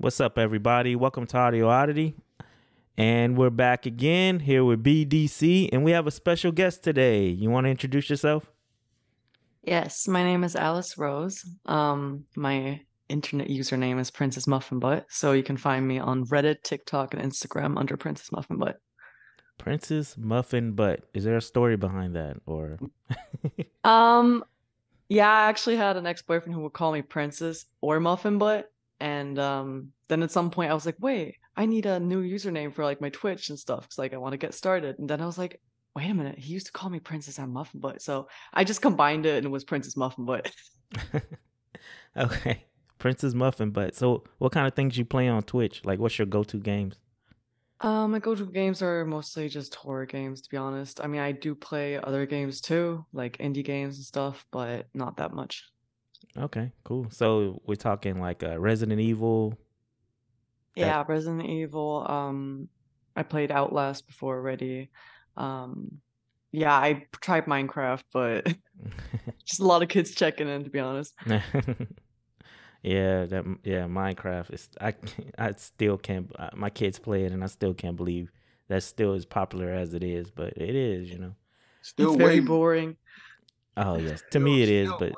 What's up, everybody? Welcome to Audio Oddity. And we're back again here with BDC, and we have a special guest today. You want to introduce yourself? Yes, my name is Alice Rose. Um, my internet username is Princess Muffin Butt, so you can find me on Reddit, TikTok, and Instagram under Princess Muffin Butt. Princess Muffin Butt. Is there a story behind that, or? um, yeah, I actually had an ex-boyfriend who would call me Princess or Muffin Butt, and um, then at some point I was like, wait, I need a new username for like my Twitch and stuff because like I want to get started. And then I was like, wait a minute, he used to call me Princess and Muffin Butt, so I just combined it and it was Princess Muffin Butt. okay, Princess Muffin Butt. So, what kind of things you play on Twitch? Like, what's your go-to games? Um, my go-to games are mostly just horror games, to be honest. I mean, I do play other games too, like indie games and stuff, but not that much. Okay, cool. So we're talking like uh, Resident Evil. Yeah, Resident Evil. Um, I played Outlast before already. Um, yeah, I tried Minecraft, but just a lot of kids checking in, to be honest. Yeah, that yeah, Minecraft is I I still can't uh, my kids play it and I still can't believe that's still as popular as it is, but it is, you know. Still it's very boring. Oh yes, to me it is, but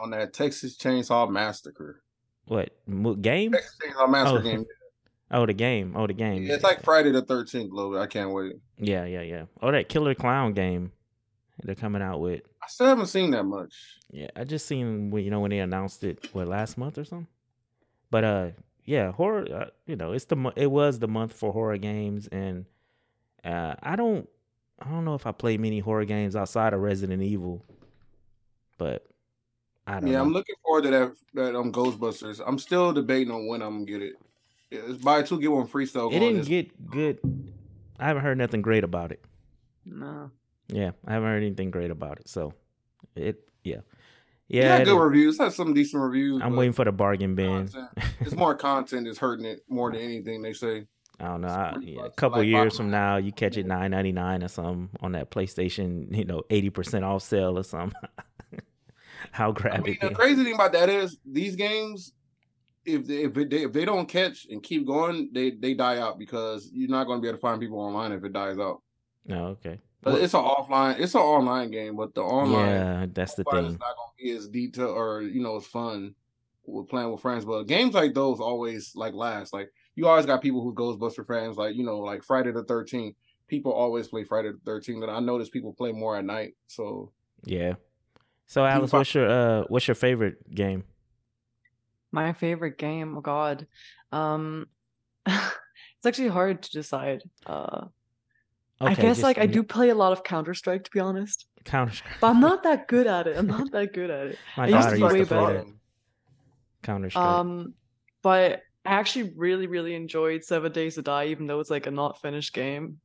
on that Texas Chainsaw Massacre. What game? Texas Chainsaw Massacre oh. game. Oh, the game. Oh, the game. Yeah, it's like Friday the Thirteenth, Globe. I can't wait. Yeah, yeah, yeah. Oh, that Killer Clown game. They're coming out with. I still haven't seen that much. Yeah, I just seen when you know when they announced it what last month or something. But uh, yeah, horror. Uh, you know, it's the it was the month for horror games, and uh, I don't I don't know if I play many horror games outside of Resident Evil, but I don't. Yeah, know. I'm looking forward to that that um Ghostbusters. I'm still debating on when I'm gonna get it. It's buy two get one free still. It didn't get good. I haven't heard nothing great about it. No. Yeah, I haven't heard anything great about it. So it yeah. Yeah, good reviews. Has some decent reviews. I'm waiting for the bargain bin. it's more content is hurting it more than anything they say. I don't know. I, yeah, a couple like years from now, you catch it nine ninety nine or something on that PlayStation, you know, eighty percent off sale or something. How grab I mean. The crazy thing about that is these games, if they, if they, if they don't catch and keep going, they they die out because you're not going to be able to find people online if it dies out. Oh, okay. But it's an offline, it's an online game, but the online, yeah, that's the thing. It's not gonna be as detailed or you know as fun with playing with friends. But games like those always like last. Like you always got people who Ghostbuster fans, like you know, like Friday the Thirteenth. People always play Friday the Thirteenth, and I notice people play more at night. So yeah. So Alice, what's your uh, what's your favorite game? My favorite game, oh god, um, it's actually hard to decide. Uh, Okay, I guess just, like I do play a lot of Counter Strike to be honest. Counter Strike, but I'm not that good at it. I'm not that good at it. My I daughter used to, used to play that. Counter Strike. Um, but I actually really, really enjoyed Seven Days to Die, even though it's like a not finished game.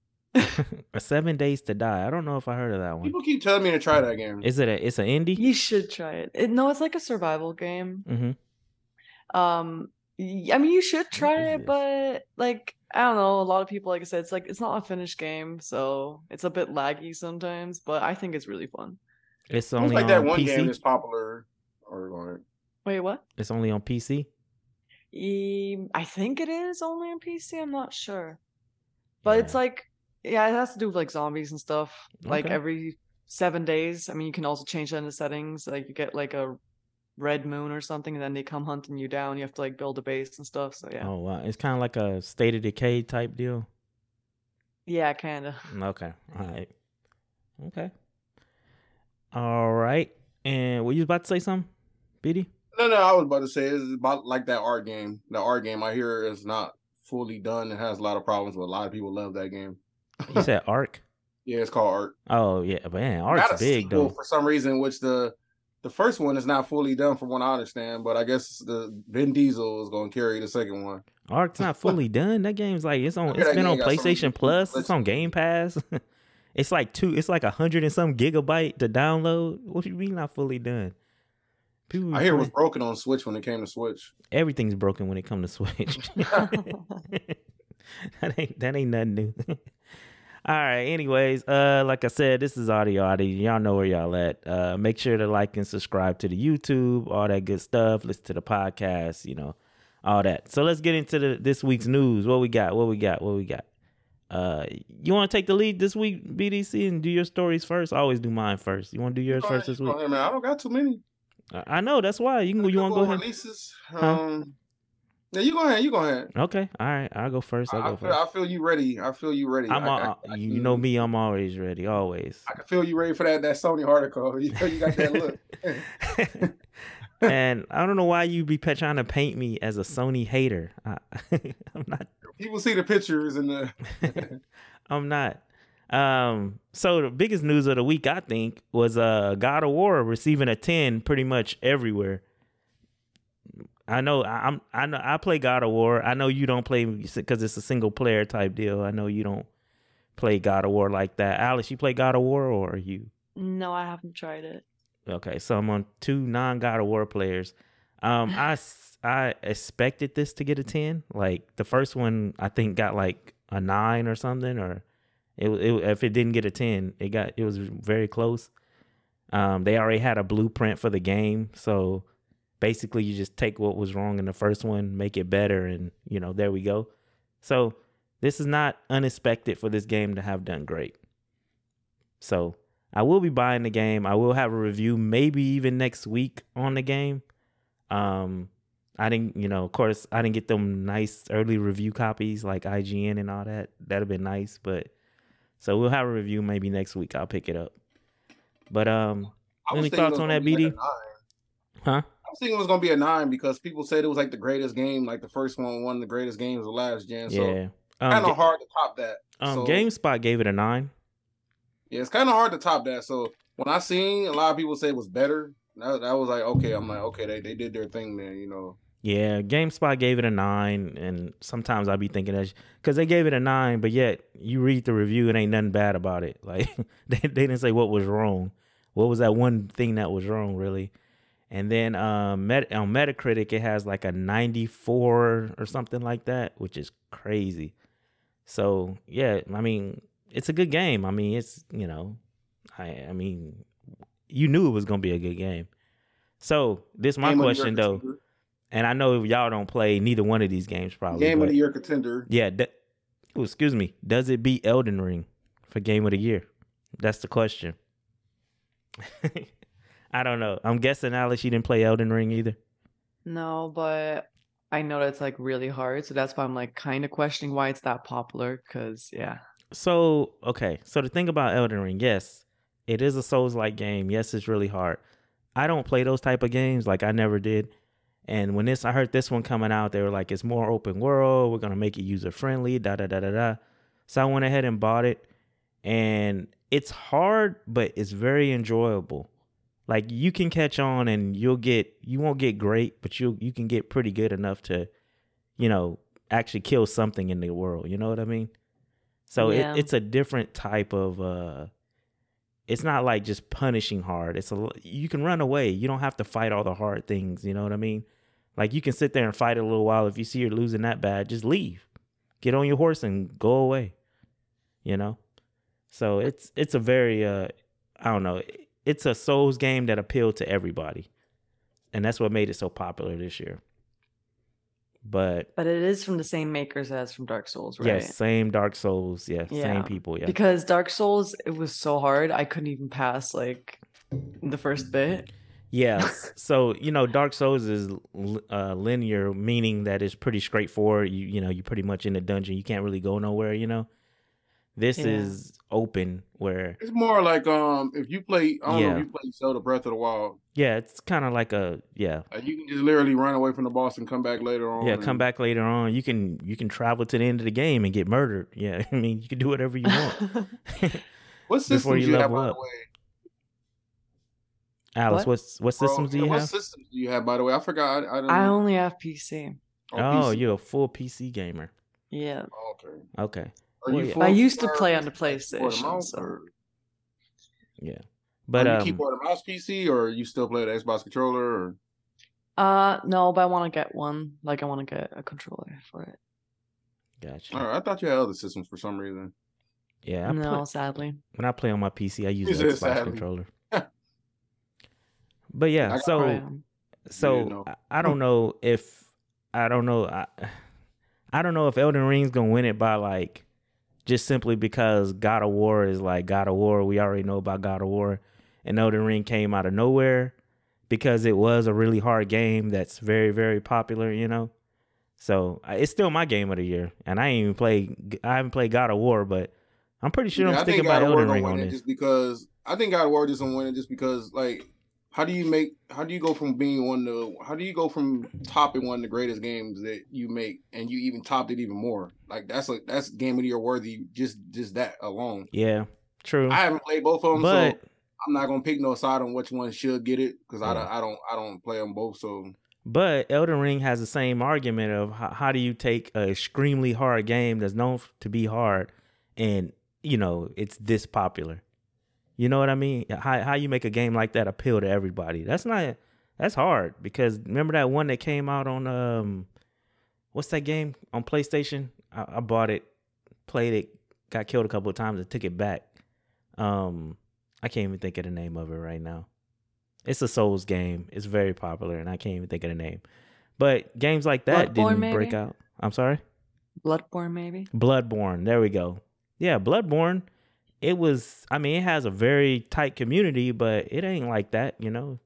A Seven Days to Die. I don't know if I heard of that one. People keep telling me to try that game. Is it a? It's an indie. You should try it. it no, it's like a survival game. Mm-hmm. Um, I mean, you should try it, but like I don't know. A lot of people, like I said, it's like it's not a finished game, so it's a bit laggy sometimes. But I think it's really fun. It's only it's like on that one PC? game that's popular. Or wait, what? It's only on PC. I think it is only on PC. I'm not sure, but yeah. it's like yeah, it has to do with like zombies and stuff. Okay. Like every seven days. I mean, you can also change that in the settings. Like you get like a red moon or something, and then they come hunting you down. You have to like build a base and stuff. So yeah. Oh wow, it's kind of like a state of decay type deal. Yeah, kind of. Mm, okay. All right. Okay. All right. And were you about to say something, BD? No, no, I was about to say it's about like that Ark game. The Ark game I hear is not fully done. It has a lot of problems, but a lot of people love that game. You said Ark? Yeah, it's called Ark. Oh yeah, man, Ark's big though. For some reason, which the the first one is not fully done from what I understand, but I guess the Vin Diesel is going to carry the second one. Ark's not fully done. That game's like it's on. It's been on PlayStation Plus. It's on Game Pass. it's like two. It's like a hundred and some gigabyte to download. What do you mean not fully done? People I hear it was broken on Switch when it came to Switch. Everything's broken when it comes to Switch. that ain't that ain't nothing new. All right. Anyways, uh, like I said, this is Audio Oddity. Y'all know where y'all at. Uh, make sure to like and subscribe to the YouTube, all that good stuff. Listen to the podcast. You know, all that. So let's get into the this week's news. What we got? What we got? What we got? Uh, you want to take the lead this week, BDC, and do your stories first? I always do mine first. You want to do yours first ahead, this week? ahead, man. I don't got too many. I I know that's why you can. You want to go ahead? Releases. Huh? Um, yeah, you go ahead. You go ahead. Okay, all right. I'll go first. I'll I, go feel, first. I feel you ready. I feel you ready. I'm. I, I, I you know me. I'm always ready. Always. I can feel you ready for that that Sony article. You know, you got that look. and I don't know why you be trying to paint me as a Sony hater. I, I'm not. People see the pictures and the. I'm not. Um, so the biggest news of the week, I think, was uh God of War receiving a 10 pretty much everywhere. I know I- I'm I know I play God of War. I know you don't play because it's a single player type deal. I know you don't play God of War like that. Alice, you play God of War or are you? No, I haven't tried it. Okay, so I'm on two non God of War players. Um, I I expected this to get a ten. Like the first one, I think got like a nine or something, or it, it if it didn't get a ten, it got it was very close. Um, they already had a blueprint for the game, so basically you just take what was wrong in the first one, make it better, and you know there we go. So this is not unexpected for this game to have done great. So I will be buying the game. I will have a review, maybe even next week on the game. Um, I didn't, you know, of course, I didn't get them nice early review copies like IGN and all that. That'd have been nice, but so we'll have a review maybe next week. I'll pick it up. But um, Any thoughts on that, BD? huh? I was thinking it was gonna be a nine because people said it was like the greatest game, like the first one, one of the greatest games of last gen. So Yeah. Um, kind of hard to top that. um, so- GameSpot gave it a nine. Yeah, it's kind of hard to top that. So when I seen a lot of people say it was better, that, that was like okay. I'm like okay, they, they did their thing man. you know. Yeah, GameSpot gave it a nine, and sometimes I'll be thinking that because they gave it a nine, but yet you read the review, it ain't nothing bad about it. Like they, they didn't say what was wrong. What was that one thing that was wrong, really? And then um, Met- on Metacritic, it has like a 94 or something like that, which is crazy. So yeah, I mean, it's a good game. I mean, it's you know, I I mean, you knew it was gonna be a good game. So this my Game of the year question though contender. and I know y'all don't play neither one of these games probably. Game of the year contender. Yeah. d- oh, excuse me. Does it beat Elden Ring for Game of the Year? That's the question. I don't know. I'm guessing Alice, you didn't play Elden Ring either. No, but I know that's like really hard, so that's why I'm like kind of questioning why it's that popular. Cause yeah, So okay. So the thing about Elden Ring, yes, it is a Souls-like game. Yes, it's really hard. I don't play those type of games. Like I never did. And when this, I heard this one coming out, they were like, it's more open world. We're gonna make it user friendly. Da da da da da. So I went ahead and bought it, and it's hard, but it's very enjoyable. Like you can catch on, and you'll get, you won't get great, but you you can get pretty good enough to, you know, actually kill something in the world. You know what I mean? So Yeah. it, it's a different type of. uh It's not like just punishing hard. It's a you can run away. You don't have to fight all the hard things. You know what I mean? Like you can sit there and fight a little while. If you see you're losing that bad, just leave. Get on your horse and go away. You know. So it's it's a very uh I don't know. It's a Souls game that appealed to everybody, and that's what made it so popular this year. But but it is from the same makers as from Dark Souls, right? yes, same Dark Souls. Yeah, Yeah, same people. Yeah. Because Dark Souls, it was so hard, I couldn't even pass like the first bit. Yes. so you know, Dark Souls is uh, linear, meaning that it's pretty straightforward. You you know, you're pretty much in the dungeon. You can't really go nowhere. You know. This Yeah. is open, where It's more like um if you play I don't know if you play Zelda Breath of the Wild, yeah, it's kind of like a yeah, like you can just literally run away from the boss and come back later on. yeah. and- Come back later on. You can you can travel to the end of the game and get murdered. Yeah, I mean, you can do whatever you want. What before systems you do you have level by up. the way? Alice, What? what's what Bro, systems do you what have? systems do you have by the way? I forgot. I, I don't I only have PC. Oh, Oh, PC. you're a full PC gamer. Yeah. Oh, okay. Okay. Are Well, you yeah. I used to play on the PlayStation, so- or- Yeah. But But are you um, keyboard and mouse PC, or you still play the Xbox controller? Or Uh no, but I want to get one. Like I want to get a controller for it. gotcha. all right, I thought you had other systems for some reason. Yeah. I no, play- sadly. when I play on my PC, I use the Xbox sadly. controller. but yeah, I so Right. so. I- I don't know if I don't know. I I don't know if Elden Ring's gonna win it by like just simply because God of War is like God of War. We already know about God of War, and Elden Ring came out of nowhere because it was a really hard game that's very very popular. You know, so it's still my game of the year, and I ain't even played. I haven't played God of War, but I'm pretty sure Yeah, I'm I think sticking God by Elden Ring on it just because I think God of War just win it just because like how do you make how do you go from being one of the how do you go from topping one of the greatest games that you make and you even topped it even more like that's like that's game of the year worthy just just that alone. Yeah, true. I haven't played both of them, but so I'm not gonna pick no side on which one should get it because I, Yeah. don't, I don't I don't play them both. So But Elden Ring has the same argument of how, how do you take a extremely hard game that's known to be hard and you know it's this popular. You know what I mean? How how you make a game like that appeal to everybody? That's not that's hard because remember that one that came out on um what's that game on PlayStation? I, I bought it, played it, got killed a couple of times and took it back. Um I can't even think of the name of it right now. It's a Souls game. It's very popular, and I can't even think of the name. But games like that Bloodborne, didn't break out. I'm sorry. Bloodborne, maybe. Bloodborne. There we go. Yeah, Bloodborne. It was. I mean, it has a very tight community, but it ain't like that. You know,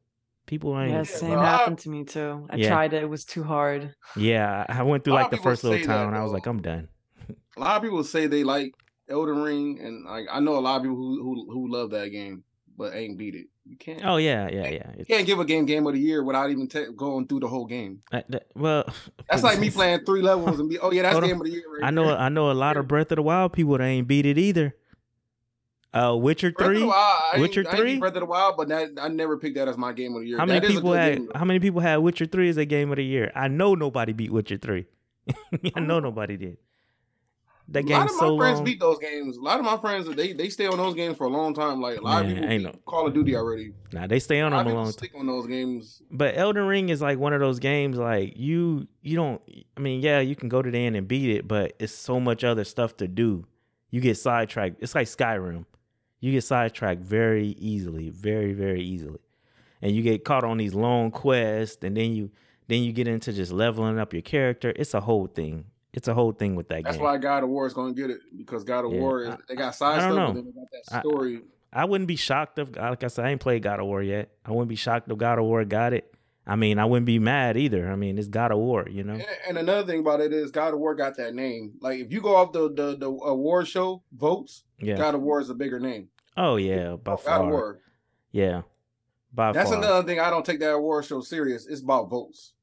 people ain't. Yeah, Yeah, same well, I- happened to me too. I Yeah. tried it; it was too hard. Yeah. I went through like the first little say that, town. I was like, I'm done. a lot of people say they like Elden Ring, and like I know a lot of people who who, who love that game but ain't beat it. You can't. Oh yeah, yeah, yeah. You can't give a game game of the year without even te- going through the whole game. uh, that- well, That's like me playing three levels and be, oh yeah, that's Hold on. game of the year. Right I know. there. I know a lot of Breath of the Wild people that ain't beat it either. Uh, Witcher three. Wild, I ain't- Witcher 3? Breath of the Wild, but that I never picked that as my game of the year. How many That people had? game, how many people had Witcher three as a game of the year? I know nobody beat Witcher three. I know nobody did. That a lot of my so friends long. beat those games. A lot of my friends they they stay on those games for a long time. Like a lot Man, of people ain't no- Call of Duty already. Nah, they stay on them a long time. stick on those games. But Elden Ring is like one of those games. Like you, you don't. I mean, yeah, you can go to the end and beat it, but it's so much other stuff to do. You get sidetracked. It's like Skyrim. You get sidetracked very easily, very very easily, and you get caught on these long quests, and then you then you get into just leveling up your character. It's a whole thing. It's a whole thing with that game. That's game. why God of War is going to get it because God of Yeah, War is, I- they got side I don't stuff, know. then they got that I- story. I wouldn't be shocked if, like I said, I ain't played God of War yet. I wouldn't be shocked if God of War got it. I mean, I wouldn't be mad either. I mean, it's God of War, you know. And, and another thing about it is God of War got that name. Like if you go off the the the uh, award show votes, Yeah. God of War is a bigger name. Oh yeah, by God far. of War. Yeah, by That's far. another thing I don't take that award show serious. It's about votes.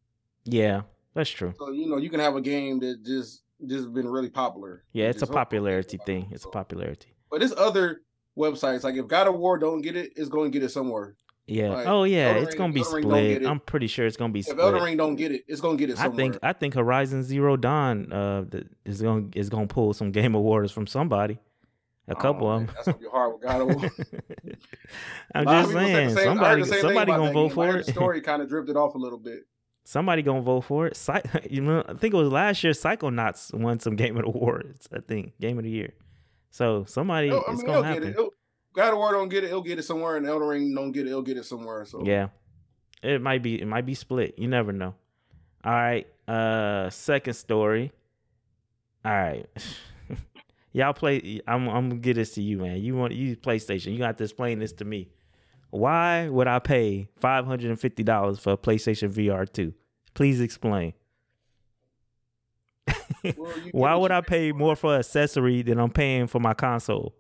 Yeah, that's true. So you know you can have a game that just just been really popular. Yeah, it's a popularity thing. It's a popularity. But there's other websites like if God of War don't get it, it's going to get it somewhere. Yeah. Like, oh yeah, Elden it's Ring- gonna be Elden Ring don't split. I'm pretty sure it's gonna be If split. Elden Ring don't get it, it's going to get it I think I think Horizon Zero Dawn uh is gonna is gonna pull some Game Awards from somebody. A Oh, couple man, of them. That's gonna be hard with God of War. I'm A lot of just saying, same- somebody the same thing somebody gonna vote for heard it. The story kind of drifted off a little bit. somebody gonna vote for it. Psy- you know, I think it was last year. Psychonauts won some Game of the Awards. I think Game of the Year. So somebody, It'll- I it's mean, gonna he'll get happen. it. It'll- God of War don't get it. He'll get it somewhere, and Elden Ring don't get it. He'll get it somewhere. So Yeah. It might be it might be split. You never know. All right. Uh second story. All right. Y'all play I'm I'm gonna get this to you, man. You want you PlayStation. You got to explain this to me. Why would I pay five hundred and fifty dollars for a PlayStation VR 2? Please explain. Well, Why would I pay more for accessory than I'm paying for my console?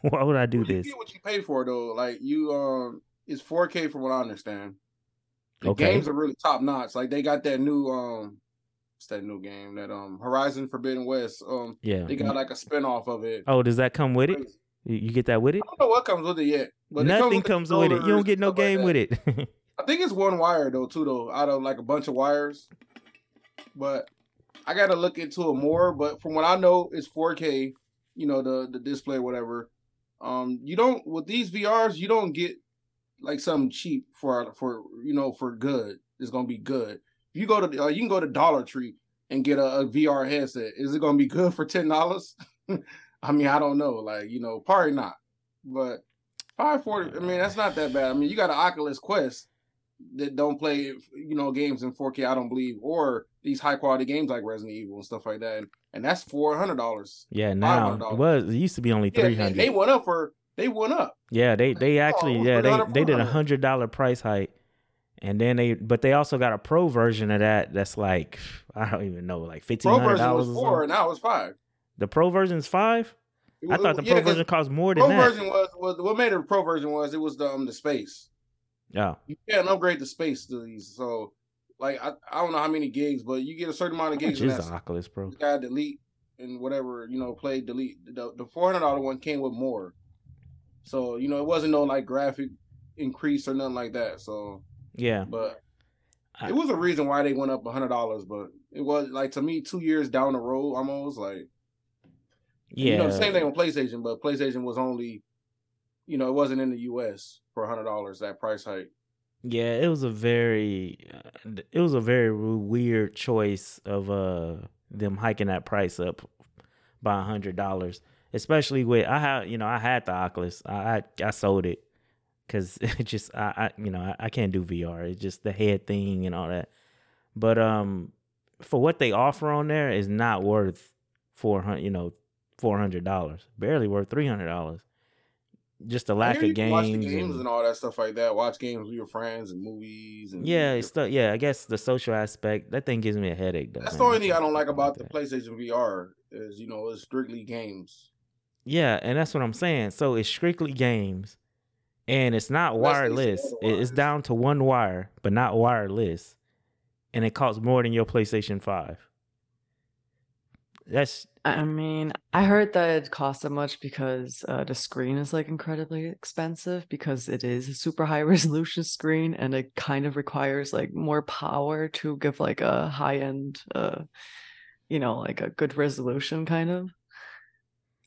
Why would I do Well, you this? get what you pay for though. Like you, um, it's 4K from what I understand. The Okay. games are really top notch. Like they got that new, um, what's that new game? That um, Horizon Forbidden West. Um, Yeah. they got like a spinoff of it. Oh, does that come with it? You get that with it? I don't know what comes with it yet, but Nothing the comes with it. You don't get no stuff like game with it. I think it's one wire though, too, though, out of like a bunch of wires. But I gotta look into it more. But from what I know, it's 4K. You know, the the display, whatever. Um, you don't with these VRs, you don't get like something cheap for for you know for good. It's gonna be good. If you go to uh, you can go to Dollar Tree and get a, a VR headset. Is it gonna be good for ten dollars? I mean, I don't know. Like you know, probably not. But five forty. I mean, that's not that bad. I mean, you got an Oculus Quest. That don't play you know games in 4K. I don't believe, or these high quality games like Resident Evil and stuff like that. And, and that's four hundred dollars. Yeah, now $500. it was. It used to be only Yeah, three they, they went up for they went up. Yeah, they they actually Oh, yeah they they did a hundred dollar price hike, and then they but they also got a pro version of that that's like I don't even know like fifteen Pro hundred version was dollars. four, and now it's five. The pro version's five. I thought the yeah, pro version cost more than pro that. version was, was what made it a pro version was it was the um the space. Oh, You can't upgrade the space to these. So like I, I don't know how many gigs, but you get a certain amount of gigs. is the Oculus Pro? you gotta delete and whatever you know play delete the, the four hundred dollar one came with more so you know it wasn't no like graphic increase or nothing like that so Yeah, but I- it was a reason why they went up a hundred dollars but it was like to me two years down the road almost like yeah. you know the same thing on playstation but playstation was only you know it wasn't in the us for hundred dollars that price hike. Yeah, it was a very, uh, it was a very weird choice of uh them hiking that price up by a hundred dollars, especially with I had you know I had the Oculus, I I, I sold it because it just I, I you know I, I can't do VR, it's just the head thing and all that, but um for what they offer on there is not worth four hundred you know four hundred dollars, barely worth three hundred dollars. Just the lack of can watch the games, games and- and all that stuff like that watch games with your friends and movies and Yeah, it's the, yeah. I guess the social aspect that thing gives me a headache. Though, That's man. the only thing I don't like about the. PlayStation VR is you know it's strictly games. Yeah, and that's what I'm saying. So it's strictly games, and it's not wireless. It's down to one wire, but not wireless, and it costs more than your PlayStation Five. That's I mean, I heard that it costs that much because uh, the screen is like incredibly expensive because it is a super high resolution screen and it kind of requires like more power to give like a high end, uh, you know, like a good resolution kind of.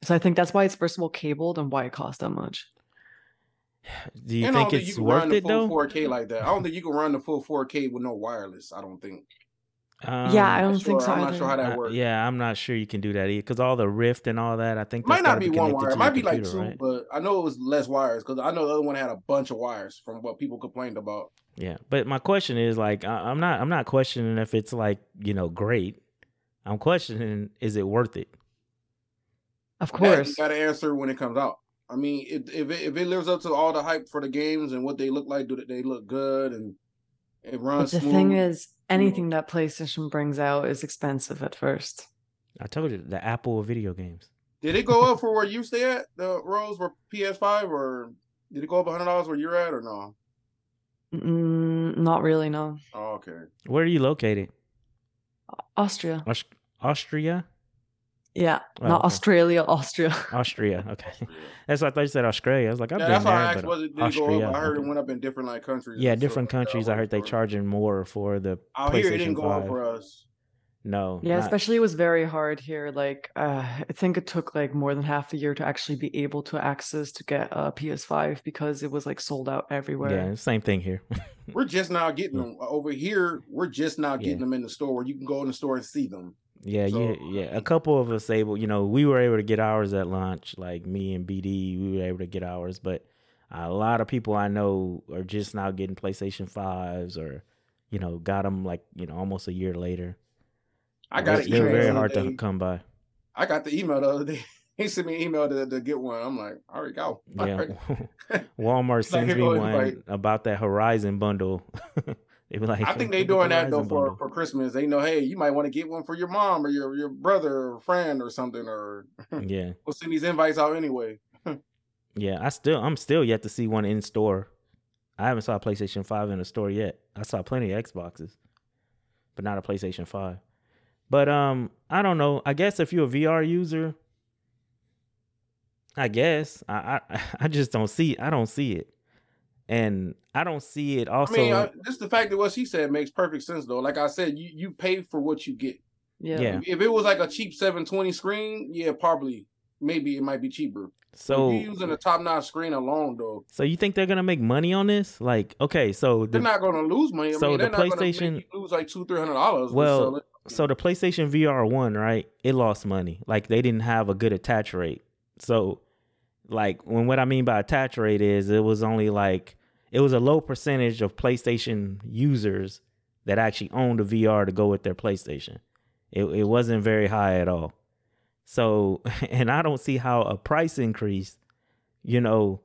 So I think that's why it's first of all cabled and why it costs that much. do you and I don't think think you it's worth run the it full though? 4K like that. I don't think you can run the full 4K with no wireless. I don't think. Yeah, I Um, don't not think so. I'm not sure how that uh, yeah, I'm not sure you can do that either because all the Rift and all that. I think It might not gotta be one wire. It your might be like two, right? but I know it was less wires because I know the other one had a bunch of wires from what people complained about. Yeah, but my question is like I, I'm not I'm not questioning if it's like you know great. I'm questioning is it worth it? Of That course. you got to answer when it comes out. I mean, if if it, if it lives up to all the hype for the games and what they look like, do they look good and it runs. But the smooth? thing is, anything that PlayStation brings out is expensive at first. I told you the Apple of video games. Did it go up for where you stay at the Rose for PS5 or did it go up hundred dollars where you're at or no? Mm, not really, no. Oh, okay. Where are you located? Austria. Aus- Austria? Yeah, Oh, not okay. Australia, Austria. Austria. Okay, that's what I thought you said. Australia. I was like, I've Yeah, been that's why I asked but was it Austria. go up? I heard okay. it went up in different like countries. Yeah, and stuff different like countries. I heard they wasn't charging more for the Out here it PlayStation didn't go up 5. for us. no. Yeah, not- especially it was very hard here. Like, uh, I think it took like more than half a year to actually be able to access to get a PS5 because it was like sold out everywhere. Yeah, same thing here. We're just now getting them over here. We're just now getting Yeah. them in the store where you can go in the store and see them. Yeah, So, yeah, yeah. A couple of us able, you know, we were able to get ours at launch. Like me and BD, we were able to get ours, but a lot of people I know are just now getting PlayStation fives, or you know, got them like you know almost a year later. I got They're- an email very hard day. to come by. I got the email the other day. He sent me an email to, to get one. I'm like, all right, go. All Yeah, right. Walmart It's like, sends me one like- about that Horizon bundle. They be like, I think they "Get the doing that though for, bundle." for Christmas. They know, hey, you might want to get one for your mom or your, your brother or friend or something, or yeah, we'll send these invites out anyway. yeah. I still, I'm still yet to see one in store. I haven't saw a PlayStation Five in a store yet. I saw plenty of Xboxes, but not a PlayStation Five. But um, I don't know. I guess if you're a VR user, I guess I I, I just don't see. I don't see it, and I don't see it. Also, I mean, I, uh, just the fact that what she said makes perfect sense though. Like I said, you you pay for what you get. Yeah. Yeah. If it was like a cheap 720 screen, yeah, probably maybe it might be cheaper. so if you're using a top notch screen alone though, so you think they're gonna make money on this? Like, okay, so they're not going to lose money. I so mean, the not gonna make PlayStation- you lose like two, three hundred dollars. Well, so the PlayStation VR one, right? It lost money. Like they didn't have a good attach rate. So, like when what I mean by attach rate is it was only like it was a low percentage of PlayStation users that actually owned a VR to go with their PlayStation. It it wasn't very high at all. So, and I don't see how a price increase, you know,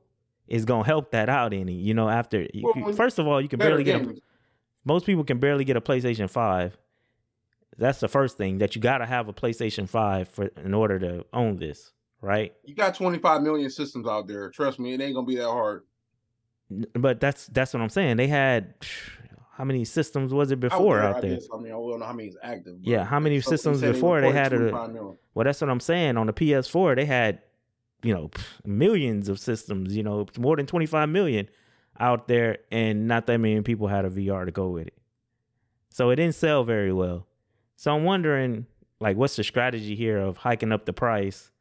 is gonna help that out any. You know, after Well, you- first of all, you can barely get a, most people can barely get a PlayStation Five. That's the first thing that you got to have a PlayStation Five for in order to own this, right? You got 25 million systems out there. Trust me, it ain't gonna be that hard. But that's that's what I'm saying. They had how many systems was it before out I there? I mean, I don't know how many is active. Yeah, how many systems before they had a- 25 million. Well, that's what I'm saying. On the PS4, they had, you know, millions of systems, you know, more than 25 million out there, and not that many people had a VR to go with it. So it didn't sell very well. So I'm wondering, like, what's the strategy here of hiking up the price?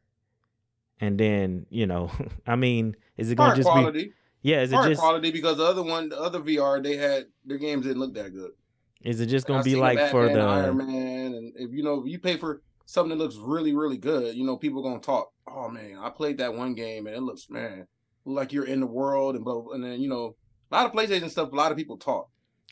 And then, you know, I mean, is it going to Part just be, yeah, is it just, quality because the other one, the other VR, they had their games didn't look that good. is it just to be like for the, Iron Man, and if you know, if you pay for something that looks really, really good, you know, people gonna talk. Oh man, I played that one game and it looks man, like you're in the world and blah, blah, and then you know, a lot of PlayStation stuff. A lot of people talk,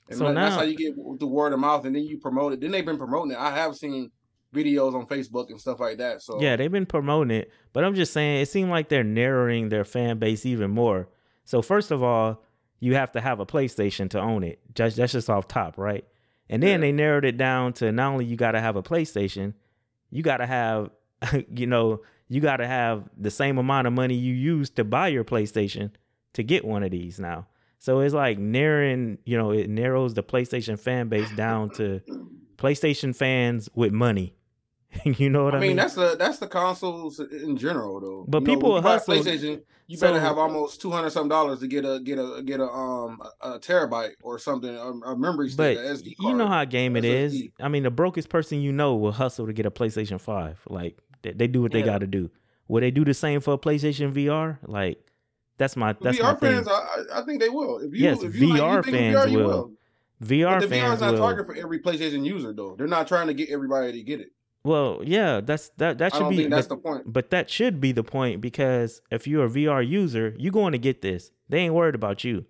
and So that- that's how you get the word of mouth, and then you promote it. Then they've been promoting it. I have seen videos on Facebook and stuff like that. So Yeah, they've been promoting it, but I'm just saying it seemed like they're narrowing their fan base even more. So first of all, you have to have a PlayStation to own it. Just that's just off top, right? And then Yeah. they narrowed it down to not only you got to have a PlayStation, you got to have, you know, you got to have the same amount of money you use to buy your PlayStation to get one of these now. So it's like narrowing, you know, it narrows the PlayStation fan base down to PlayStation fans with money. you know what I, I mean, that's the that's the consoles in general though. But You know, people you a hustle- PlayStation, you better have almost two hundred some dollars to get a get a get a um a, terabyte or something a, a memory stick. But you know how game it is. I mean, the brokest person you know will hustle to get a PlayStation Five. Like they, they do what they Yeah. got to do. Will they do the same for a PlayStation VR? Like that's my that's my VR thing. fans, I, I- I think they will. If you, Yes, if you like- you VR think of fans you will. VR But the VR fans is not will. targeted for every PlayStation user though. They're not trying to get everybody to get it. Well, yeah, that's that that should be. that's but, the point. but that should be the point because if you're a VR user, you're going to get this. They ain't worried about you.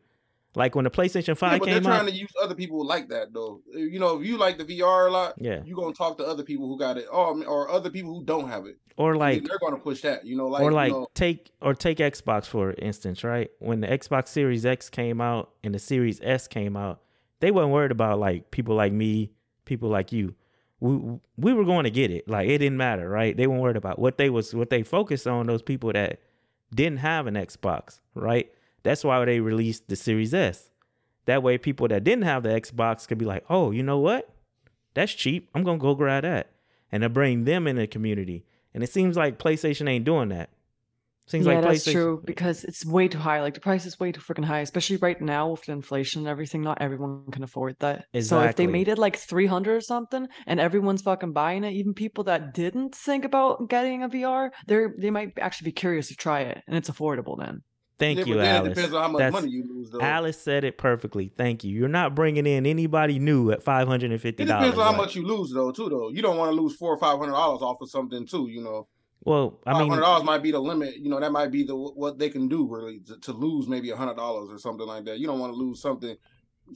Like when the PlayStation Five Yeah, but they're trying out. to use other people like that though. Uh, you know, if you like the VR a lot, Yeah, you're gonna talk to other people who got it, oh, or or other people who don't have it. or like they're gonna push that. You know, like or you like know, take or take Xbox for instance, right? When the Xbox Series X came out and the Series S came out, they weren't worried about like people like me, people like you. We we were going to get it. Like it didn't matter, right? They weren't worried about what they was what they focused on those people that didn't have an Xbox, right? That's why they released the Series S. That way people that didn't have the Xbox could be like, "Oh, you know what? That's cheap. I'm going to go grab that." And to bring them in the community. And it seems like PlayStation ain't doing that. Seems yeah, like that's true because it's way too high. Like the price is way too freaking high, especially right now with the inflation and everything. Not everyone can afford that. Exactly. So if they made it like three hundred or something, and everyone's fucking buying it, even people that didn't think about getting a VR, they they might actually be curious to try it, and it's affordable then. Thank yeah, you, Alice. it depends on how much That's- money you lose though. Alice said it perfectly. Thank you. You're not bringing in anybody new at five hundred and fifty It dollars. depends on how much you lose though, too. Though you don't want to lose four or five hundred dollars off of something too. You know, Well, I mean, hundred dollars might be the limit. You know, that might be the what they can do really to, to lose maybe a hundred dollars or something like that. You don't want to lose something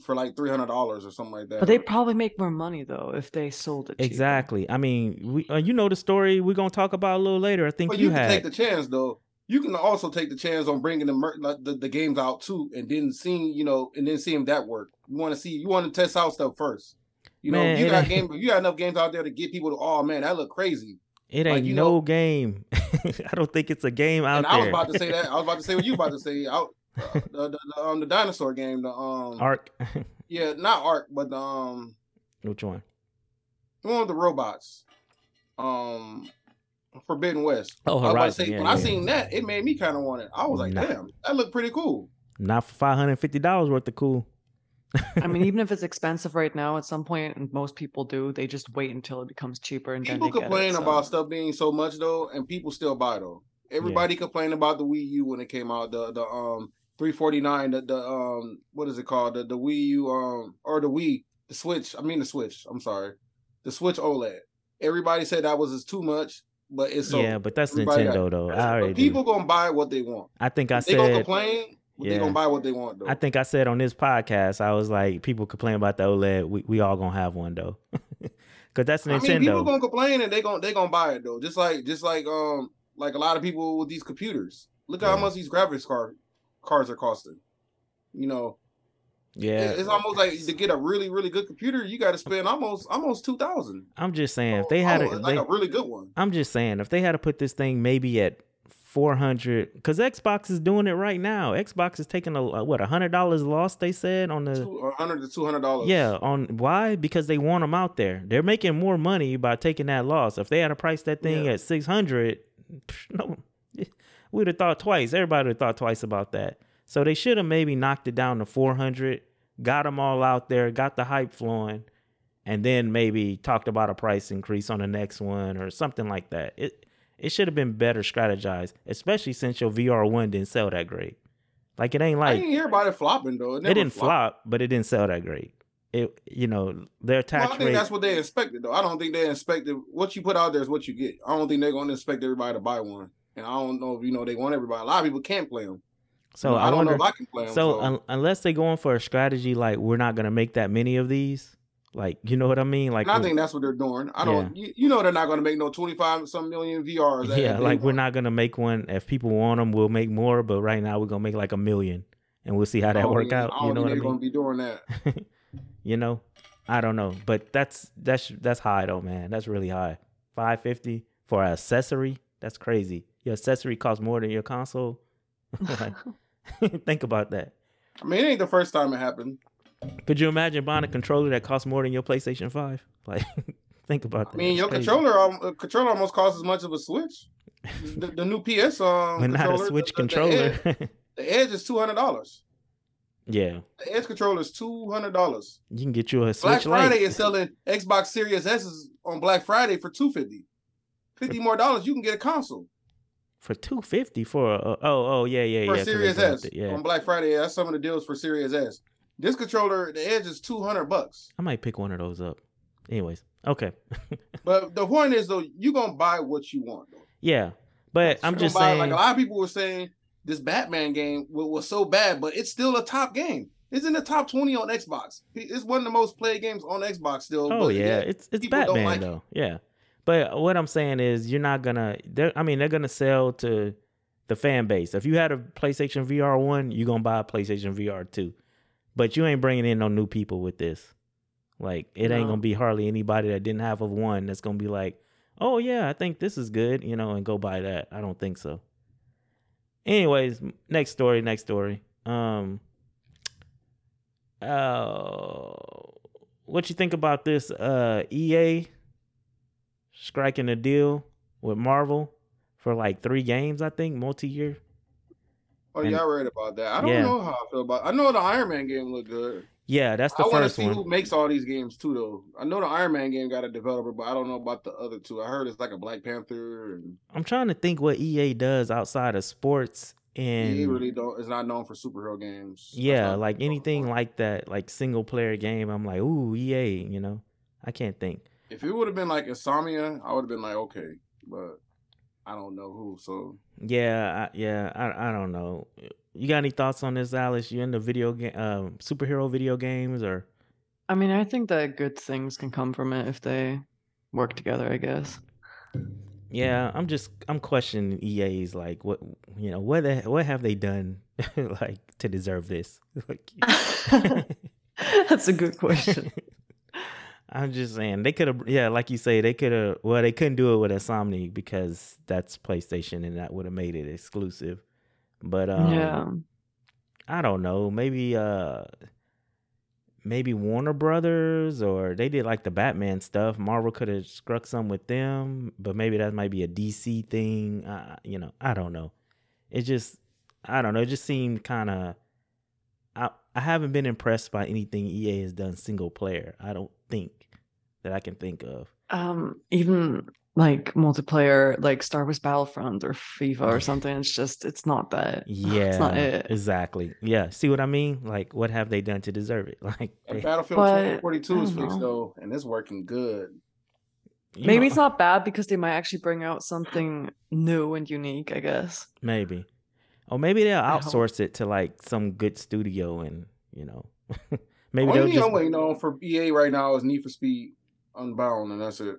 for like three hundred dollars or something like that. But they probably make more money though if they sold it. cheaper. exactly. I mean, we uh, you know the story we're gonna talk about a little later. I think But you, you, can had. take the chance though. You can also take the chance on bringing the, mer- like, the the games out too, and then seeing you know, and then seeing that work. You want to see, you want to test out stuff first. You know, Man, you got ain't- game, you got enough games out there to get people to, oh man, that look crazy. It ain't like, no know- game. I don't think it's a game out and there. I was about to say that. I was about to say what you about to say. Out uh, the, the, the um the dinosaur game. The um Ark. yeah, not Ark, but the um Which one? the one with the robots. Um, Forbidden West. Oh, I was about to Horizon. say yeah, when yeah. I seen that, it made me kind of want it. I was like, Nah. damn, that looked pretty cool. Not for five hundred fifty dollars worth of cool. I mean, even if it's expensive right now, at some point, and most people do, they just wait until it becomes cheaper and People then complain it, so. about stuff being so much though, and people still buy though. Everybody complained about the Wii U when it came out. The the um 349, the, the um what is it called? The the Wii U um or the Wii, the Switch. I mean the Switch. I'm sorry, the Switch OLED. Everybody said that was too much, but it's so. yeah, but that's everybody got- Nintendo though. I But already. people do. gonna buy what they want. I think I They gonna said. Complain. They gonna buy what they want though. I think I said on this podcast, I was like, people complain about the OLED. We we all gonna have one though, because that's I Nintendo. mean, people gonna complain and they gonna they gonna buy it though. Just like just like um like a lot of people with these computers. Look at how much these graphics card cards are costing. You know, yeah, it- it's almost like to get a really really good computer, you got to spend almost almost two thousand. I'm just saying if they had a, like a really good one. I'm just saying if they had to put this thing maybe at 400, because Xbox is doing it right now. Xbox is taking a what a hundred dollars loss. They said on the Two hundred to two hundred dollars. Yeah, on why? Because they want them out there. They're making more money by taking that loss. If they had to price that thing Yeah. at six hundred, no, we'd have thought twice. Everybody would have thought twice about that. So they should have maybe knocked it down to four hundred, got them all out there, got the hype flowing, and then maybe talked about a price increase on the next one or something like that. It it should have been better strategized, especially since your VR one didn't sell that great. Like it ain't like I didn't hear about it flopping though. It, it didn't flopped. flop, but it didn't sell that great. It, you know, their Well, attach I think rate. that's what they expected though. I don't think they expected what you put out there is what you get. I don't think they're gonna expect everybody to buy one. And I don't know if you know they want everybody. A lot of people can't play them. so I, I, don't wonder. know if I can play them. so So, un- unless they're going for a strategy like we're not gonna make that many of these, like you know what I mean? Like and I think that's what they're doing. I don't. You, you know they're not gonna make no twenty five some million VRs. yeah, like we're not gonna make one. If people want them, we'll make more. But right now we're gonna make like a million, and we'll see how that don't work out. You know what I they're mean? gonna be doing that. you know, I don't know, but that's that's that's high though, man. That's really high. Five fifty for an accessory. That's crazy. Your accessory costs more than your console. Like, think about that. I mean, it ain't the first time it happened. Could you imagine buying a controller that costs more than your PlayStation Five? Like, think about that. I mean, your controller, um, controller almost costs as much of a Switch. The, the new PS, um, but not a Switch the- controller. The Edge, the Edge is two hundred dollars. yeah, The Edge controller is two hundred dollars. you can get you a Black Switch Friday Lite is selling Xbox Series S on Black Friday for two fifty. Fifty more dollars, you can get a console for two fifty for a, oh oh yeah yeah for yeah Series S yeah. on Black Friday. That's some of the deals for Series S. This controller, the Edge is two hundred bucks. I might pick one of those up. Anyways, okay, But the point is though, you gonna buy what you want. Though. yeah, but I'm just buy- saying. like a lot of people were saying this Batman game was, was so bad, but it's still a top game. It's in the top twenty on Xbox. It's one of the most played games on Xbox still. Oh yeah, it's it's Batman like it. though. Yeah, but what I'm saying is you're not gonna. They're, I mean, they're gonna sell to the fan base. If you had a PlayStation VR one, you're gonna buy a PlayStation VR two, but you ain't bringing in no new people with this. Like it ain't gonna be hardly anybody that didn't have a one that's gonna be like, oh yeah, I think this is good, you know, and go buy that. I don't think so. Anyways, next story, next story. Um, uh, what you think about this? Uh, EA striking a deal with Marvel for like three games, I think, multi-year. Oh And- yeah, I read about that. I don't Yeah. know how I feel about. I know the Iron Man game looked good. Yeah, that's the I want to first see one. who makes all these games too, though. I know the Iron Man game got a developer, but I don't know about the other two. I heard it's like a Black Panther, and I'm trying to think what EA does outside of sports and he really don't. Is not known for superhero games. Yeah, like anything like that, like single player game. I'm like, ooh, EA, you know. I can't think. If it would have been like Insomniac, I would have been like, okay, but I don't know who. So Yeah, I, yeah, I I don't know. You got any thoughts on this, Alice? You into video game, um, superhero video games, or I mean, I think that good things can come from it if they work together, I guess. yeah? I'm just I'm questioning EA's like what you know what the, what have they done like to deserve this? like, That's a good question. I'm just saying they could have yeah, like you say they could have well they couldn't do it with Insomniac because that's PlayStation and that would have made it exclusive. But um, yeah. I don't know. Maybe uh maybe Warner Brothers or they did like the Batman stuff. Marvel could have struck some with them, but maybe that might be a DC thing. Uh, you know, I don't know. It just I don't know. It just seemed kind of I I haven't been impressed by anything EA has done single player. I don't think that I can think of. Um, even like multiplayer, like Star Wars Battlefront or FIFA or something. It's just, it's not that. Yeah, it's not it. exactly. Yeah, see what I mean? Like, what have they done to deserve it? Like, and they- Battlefield But, 2042 is fixed though, and it's working good. you Maybe know, it's not bad because they might actually bring out something new and unique. I guess. Maybe. Or maybe they'll outsource it to like some good studio and you know maybe Only they'll thing just I'm waiting on for EA right now is Need for Speed Unbound, and that's it.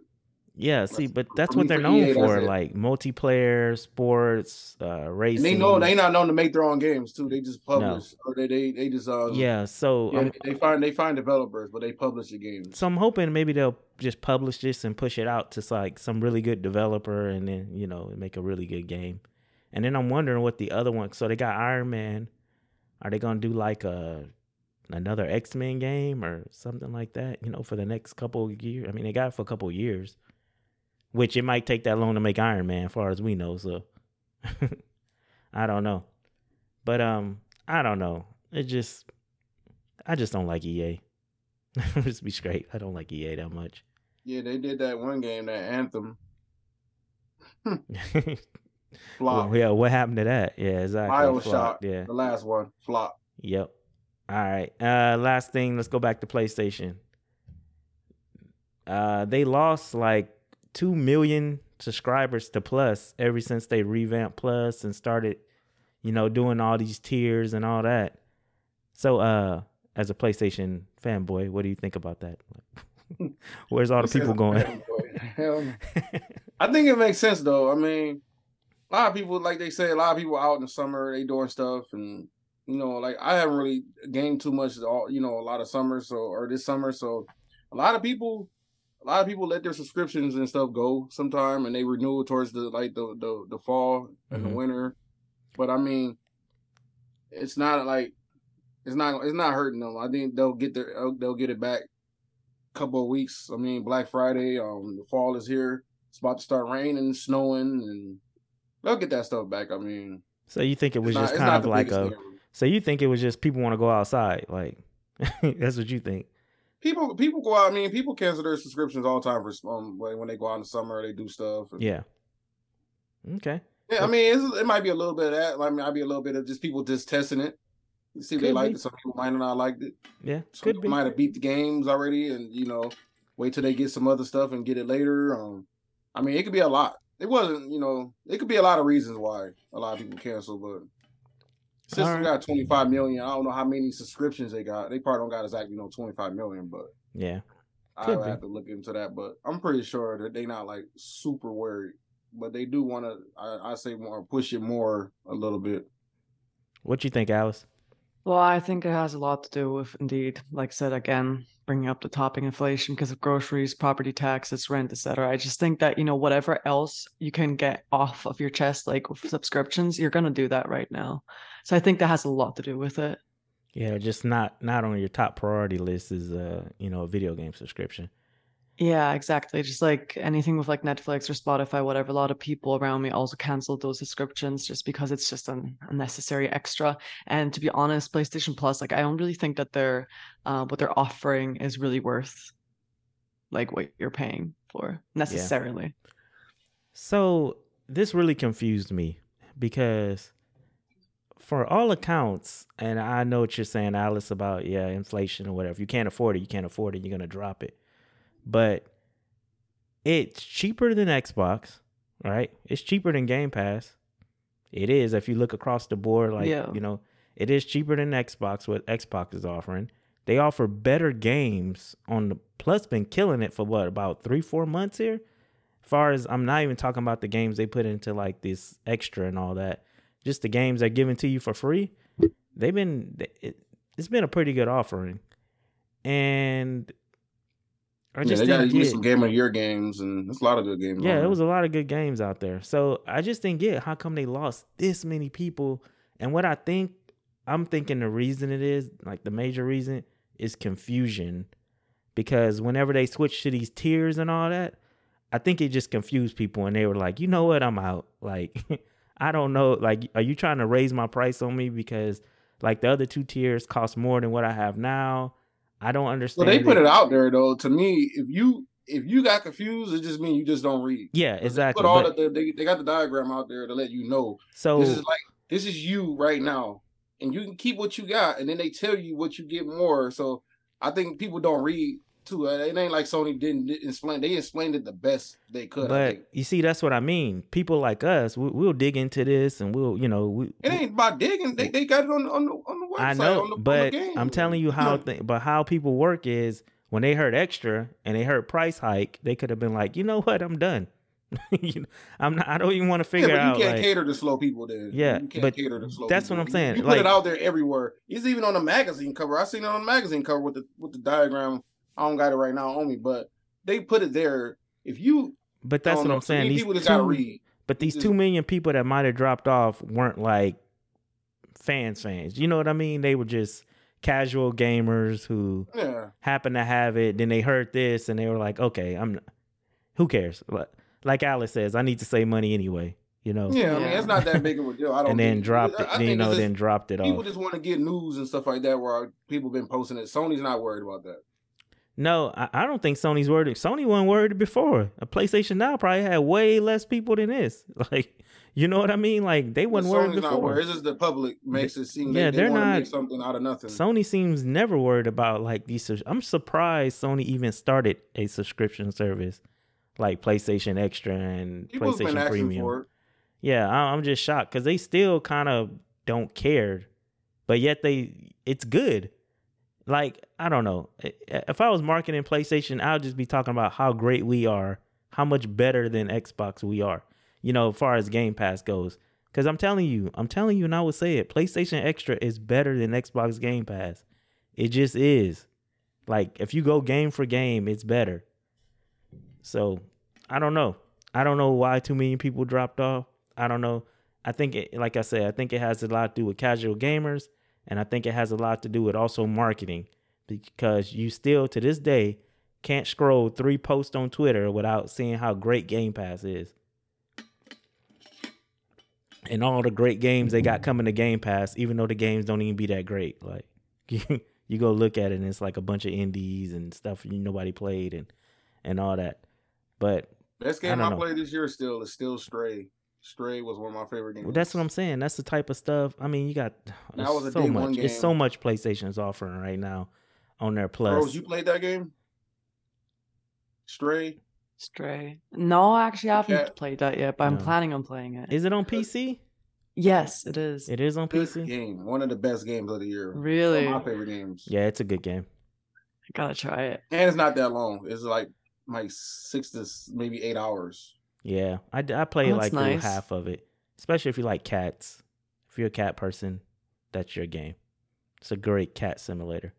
Yeah, see, but that's what they're known for, like multiplayer, sports, uh And racing. they know they not known to make their own games too. They just publish or they they, they just uh yeah, so yeah, they, they find they find developers, but they publish the games. so I'm hoping maybe they'll just publish this and push it out to like some really good developer and then, you know, make a really good game. And then I'm wondering what the other one so they got Iron Man. Are they gonna do like a another X Men game or something like that, you know, for the next couple of years? I mean they got it for a couple of years. Which it might take that long to make Iron Man, as far as we know, so I don't know. But um, I don't know. It just I just don't like EA. just be straight. I don't like EA that much. Yeah, they did that one game, that Anthem flop. well, yeah, what happened to that? Yeah, exactly. Bioshock, Flopped, Yeah. the last one, flop. Yep. All right. Uh last thing, let's go back to PlayStation. Uh they lost like 2 million subscribers to Plus ever since they revamped Plus and started, you know, doing all these tiers and all that. So uh as a PlayStation fanboy, what do you think about that? Where's all the people going? I think it makes sense though. I mean, a lot of people, like they say, a lot of people out in the summer, they doing stuff, and you know, like I haven't really gained too much, all you know, a lot of summer, so or this summer, so a lot of people, a lot of people let their subscriptions and stuff go sometime, and they renew it towards the like the the, the fall and Mhm. the winter. But I mean, it's not like it's not it's not hurting them. I think they'll get their they'll get it back. a Couple of weeks. I mean, Black Friday. Um, the fall is here. It's about to start raining, snowing, and they'll get that stuff back. I mean, so you think it was it's not- just kind of like a. So you think it was just people want to go outside, like that's what you think? people. People go out. I mean, people cancel their subscriptions all the time for um when they go out in the summer. They do stuff. and- Yeah. Okay. Yeah, I mean, it's, it might be a little bit of that. I mean, might be a little bit of just people just testing it. You see if they like it. Some people might have not liked it. Yeah. Some Could people be. might have beat the games already, and you know, wait till they get some other stuff and get it later. Um, I mean, it could be a lot. It wasn't, you know, it could be a lot of reasons why a lot of people cancel. But system Alright. got 25 million. I don't know how many subscriptions they got. They probably don't got exactly, you know, 25 million, but Yeah. I Could would be. have to look into that. But I'm pretty sure that they not like super worried. But they do want to. I, I say more push it more a little bit. What you think, Alice? Well, I think it has a lot to do with, indeed, like I said again, bringing up the topping inflation because of groceries, property taxes, rent, etc. I just think that you know whatever else you can get off of your chest, like with subscriptions, you're gonna do that right now. So I think that has a lot to do with it. Yeah, just not not on your top priority list is uh, you know, a video game subscription. Yeah, exactly. Just like anything with like Netflix or Spotify, whatever. A lot of people around me also canceled those subscriptions just because it's just an unnecessary extra. And to be honest, PlayStation Plus, like I don't really think that they're uh, what they're offering is really worth like what you're paying for necessarily. So this really confused me because for all accounts, and I know what you're saying, Alice, about yeah, inflation or whatever. If you can't afford it, you can't afford it, you're gonna drop it. But it's cheaper than Xbox, right? It's cheaper than Game Pass. It is if you look across the board, like Yeah. you know, it is cheaper than Xbox, what Xbox is offering. They offer better games on the plus been killing it for what, about three, four months here? far as I'm not even talking about the games they put into like this extra and all that, just the games they're giving to you for free. They've been it, it's been a pretty good offering, and I yeah, just they got some game of year games, and there's a lot of good games. Yeah, it there. was a lot of good games out there. So I just didn't get how come they lost this many people. And what I think, I'm thinking the reason it is, like the major reason, is confusion. Because whenever they switch to these tiers and all that, I think it just confused people and they were like, you know what, I'm out. Like, I don't know. Like, are you trying to raise my price on me? Because like the other two tiers cost more than what I have now. I don't understand. Well, they put it out there though. To me, if you if you got confused, it just means you just don't read. Yeah, They exactly. Put all But- the, they, they got the diagram out there to let you know so this is like this is you right now, and you can keep what you got, and then they tell you what you get more. So I think people don't read too. Uh, It ain't like Sony didn't, explain. They explained it the best they could. But you see, that's what I mean. People like us, we, we'll dig into this and we'll, you know, we. It ain't about digging. They, they got it on the on the on the website. I know, on the, on the but game. I'm telling you how. Th- but how people work is when they heard extra and they heard price hike, they could have been like, you know what, I'm done. you know, I'm not. I don't even want to Yeah, figure but you out. can't like, cater to slow people. Then Yeah, you can't but cater to slow. that's people. what I'm saying, You, put like- it out there everywhere. It's even on the magazine cover. I seen it on the magazine cover with the with the diagram. I don't got it right now on me, but they put it there. If you, but that's what know, I'm saying. These people just read. But these just- two million people that might have dropped off weren't like fans, fans. You know what I mean? They were just casual gamers who Yeah, happened to have it. Then they heard this and they were like, okay, I'm. Who cares? Like, like Alice says, I need to save money anyway. You know. yeah. I mean, it's not that big of a deal. I don't. and then think- dropped it. I Then, you know, it's then dropped it off. people off. just want to get news and stuff like that. Where people been posting it. Sony's not worried about that. No, I, I don't think Sony's worried. Sony wasn't worried before. A PlayStation Now probably had way less people than this. Like, you know what I mean? Like they wasn't worried Sony's not before. worried. It's just the public makes it seem. yeah, Yeah, they, they're they want to not- make something out of nothing. Sony seems never worried about like these. I'm surprised Sony even started a subscription service like PlayStation Extra and People's PlayStation Premium. Yeah, I, I'm just shocked because they still kind of don't care, but yet they it's good. Like I don't know. If I was marketing PlayStation, I would just be talking about how great we are, how much better than Xbox we are. You know, as far as Game Pass goes. Because I'm telling you, I'm telling you, and I would say it. PlayStation Extra is better than Xbox Game Pass. It just is. Like if you go game for game, it's better. So I don't know. I don't know why too many people dropped off. I don't know. I think it, like I said, I think it has a lot to do with casual gamers, and I think it has a lot to do with also marketing, because you still to this day can't scroll three posts on Twitter without seeing how great Game Pass is. And all the great games they got coming to Game Pass, even though the games don't even be that great. Like you, you go look at it and it's like a bunch of indies and stuff you nobody played and and all that. But Best game I, know. played this year still is still Stray. Stray was one of my favorite games. Well, that's what I'm saying. That's the type of stuff. I mean, you got That was a so day much. one It's so much PlayStation is offering right now on their plus. Rose, you played that game? Stray. Stray. No, actually, I haven't Yeah. played that yet, but I'm No. planning on playing it. Is it on PC? yes, it is. It is on Good PC. game. One of the best games of the year. Really? One of my favorite games. Yeah, it's a good game. I gotta try it. And it's not that long. It's like like six to maybe eight hours. Yeah, I played Oh, like that's a little nice. half of it, especially if you like cats. If you're a cat person, that's your game. It's a great cat simulator.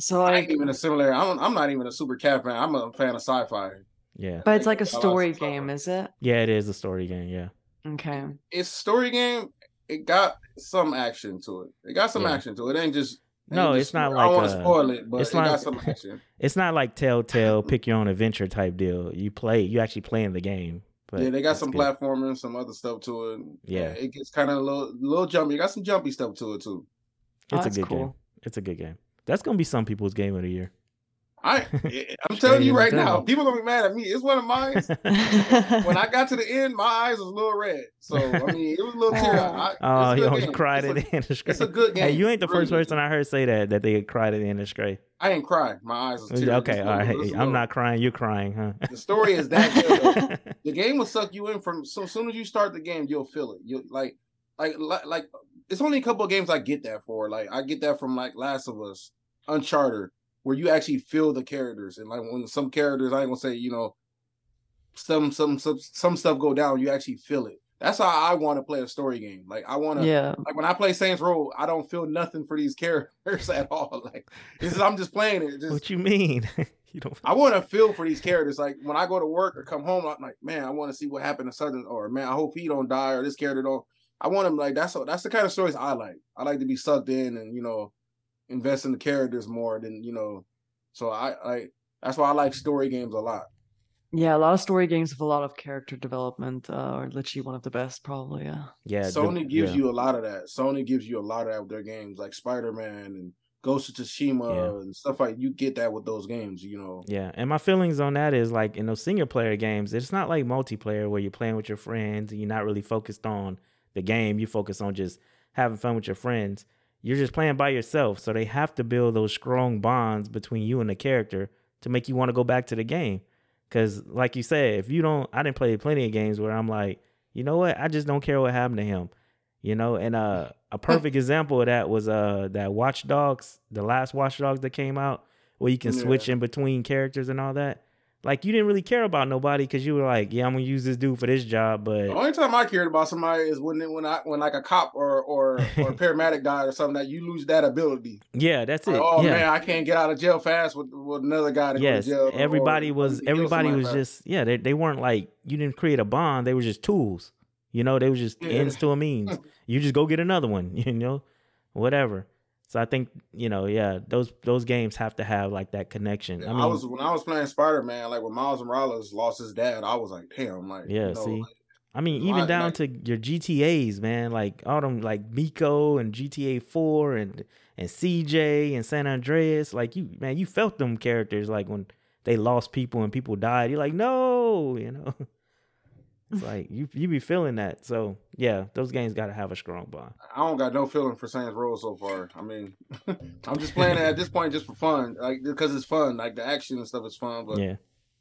So I like, ain't even a similar. I'm, I'm not even a super cat fan. I'm a fan of sci-fi. Yeah, but it's like a story game, is it? yeah, it is a story game. Yeah, Okay. It's a story game. It got some action to it. It got some Yeah. action to it. It ain't just. It No, ain't it's just- not I like don't want uh, to spoil it, but it's it got not- some action. it's not like Telltale pick your own adventure type deal. You play, you actually play in the game. But yeah, they got some good. platforming, some other stuff to it. Yeah. it gets kind of a little, little jumpy. It got some jumpy stuff to it too. Oh, It's a that's good game. It's a good game. That's gonna be some people's game of the year. I, eh, eh, I'm telling you right now, devil. people gonna be mad at me. It's one of mine. when I got to the end, my eyes was a little red. So I mean, it was a little tear. I, Oh, it's a you game. cried it's at a, the end of Stray. It's a good game. Hey, you ain't the first person I heard say that that they cried at the end of Stray. I ain't cry. My eyes was teary. Okay, all right. a all little- right. just a I'm not crying. You're crying, huh? The story is that good. the game will suck you in from so soon as you start the game, you'll feel it. You like, like, like, like. It's only a couple of games I get that for. Like I get that from like Last of Us, Uncharted, where you actually feel the characters and like when some characters, I ain't gonna say you know, some some some some stuff go down, you actually feel it. That's how I want to play a story game. Like I want to. yeah. Like when I play Saints Row, I don't feel nothing for these characters at all. Like is, I'm just playing it. Just what you mean? you don't. I want to feel for these characters. Like when I go to work or come home, I'm like, man, I want to see what happened to Southern, or man, I hope he don't die, or this character don't. I want him like that's that's the kind of stories I like. I like to be sucked in and you know invest in the characters more than you know. So I like that's why I like story games a lot. Yeah, a lot of story games with a lot of character development uh, are literally one of the best, probably. Yeah. Yeah, the- Sony gives yeah. you a lot of that. Sony gives you a lot of that with their games, like Spider Man and Ghost of Tsushima Yeah. and stuff like. You get that with those games, you know. Yeah, and my feelings on that is like in those single player games, it's not like multiplayer where you're playing with your friends and you're not really focused on the game. You focus on just having fun with your friends. You're just playing by yourself. So they have to build those strong bonds between you and the character to make you want to go back to the game. Cause like you said, if you don't, I didn't play plenty of games where I'm like, you know what, I just don't care what happened to him, you know. And uh, a perfect example of that was uh that Watch Dogs, the last Watch Dogs that came out, where you can switch in between characters and all that. Like you didn't really care about nobody because you were like, yeah, I'm gonna use this dude for this job, but The only time I cared about somebody is when when I when like a cop or or or paramedic died or something that you lose that ability. yeah, that's it. Like, oh yeah. man, I can't get out of jail fast with, with another guy to yes, go to jail. everybody or was everybody was just yeah. They they weren't like you didn't create a bond. They were just tools. You know, they were just Yeah. ends to a means. you just go get another one. You know, whatever. So I think you know, yeah, those those games have to have like that connection. Yeah, I I, mean, was when I was playing Spider Man, like when Miles Morales lost his dad, I was like, damn, like Yeah, you know, see? like, I mean, even down like- to your GTA's, man, like all them like Niko and GTA Four and and CJ and San Andreas, like you, man, you felt them characters like when they lost people and people died. You're like, no, you know. It's like you you be feeling that. So yeah, those games got to have a strong bond. I don't got no feeling for Saints Row so far. I mean, I'm just playing it at this point just for fun, like because it's fun, like the action and stuff is fun. But Yeah,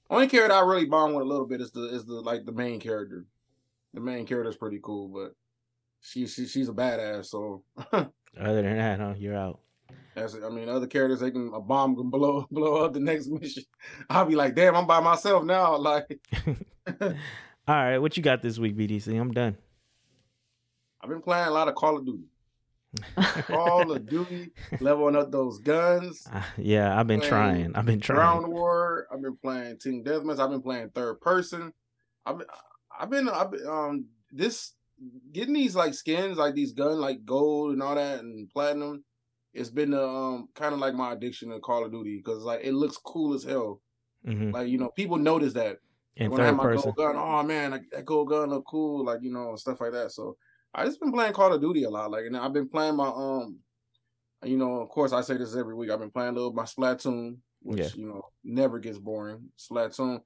only character I really bond with a little bit is the is the like the main character. The main character is pretty cool, but she, she she's a badass. So other than that, huh, you're out. that's I mean, other characters they can a bomb can blow blow up the next mission. I'll be like, damn, I'm by myself now. Like All right, what you got this week, BDC? I'm done. I've been playing a lot of Call of Duty. Call of Duty, leveling up those guns. Uh, yeah, I've been trying. I've been trying. Ground War. I've been playing Team Deathmatch. I've been playing third person. I've been, I've been, I've been, um, this getting these like skins, like these gun, like gold and all that, and platinum. It's been um kind of like my addiction to Call of Duty because like it looks cool as hell. hmm Like you know, people notice that In when I have third my person. gold gun. Oh man, that gold gun look cool, like you know, stuff like that. So I just been playing Call of Duty a lot. Like, and I've been playing my um, you know, of course I say this every week. I've been playing a little my Splatoon, which Yeah. you know never gets boring. Splatoon.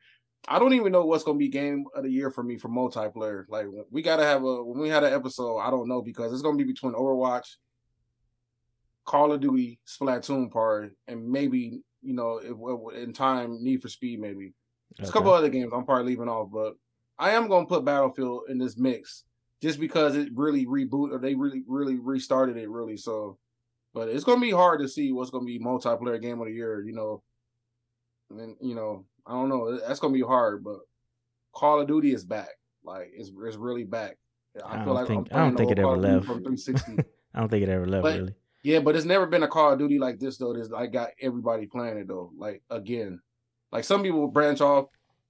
I don't even know what's gonna be game of the year for me for multiplayer. Like we gotta have a when we had an episode. I don't know because it's gonna be between Overwatch, Call of Duty, Splatoon part, and maybe you know if, in time Need for Speed maybe. There's a couple other games I'm probably leaving off, but I am gonna put Battlefield in this mix just because it really reboot or they really really restarted it really. So, but it's gonna be hard to see what's gonna be multiplayer game of the year. You know, and you know I don't know. That's gonna be hard, but Call of Duty is back. Like it's it's really back. I I, don't feel like think- I don't think it ever Call of Duty left. from 360. I don't think it ever left But- really. Yeah, but it's never been a Call of Duty like this though. There's like got everybody playing it though. Like again, like some people branch off.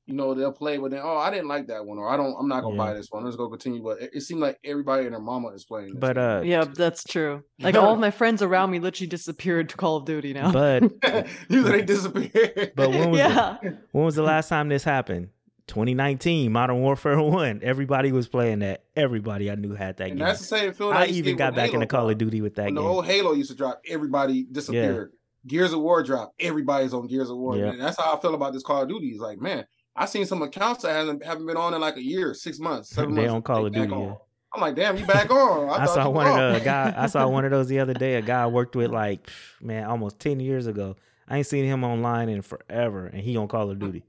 You know, they'll play, but then oh, I didn't like that one, or I don't. I'm not gonna Yeah. buy this one. Let's go continue. But it, it seemed like everybody and their mama is playing. This But uh, Yeah, that's true. Like all of my friends around me literally disappeared to Call of Duty now. but usually they disappeared. But when was yeah. when was the last time this happened? 2019, Modern Warfare One. Everybody was playing that. Everybody I knew had that and game. that's the same feeling. I even got back Halo into Call of. Duty with that When the game. old Halo used to drop, everybody disappeared. Gears of War drop. everybody's on Gears of War. Yeah. And that's how I feel about this Call of Duty. It's like, man, I seen some accounts that haven't haven't been on in like a year, six months, seven They months. on Call of Duty, yeah. I'm like, damn, you back on? I thought saw one of the guy. I saw one of those the other day. A guy I worked with like man, almost ten years ago. I ain't seen him online in forever, and he on Call of Duty.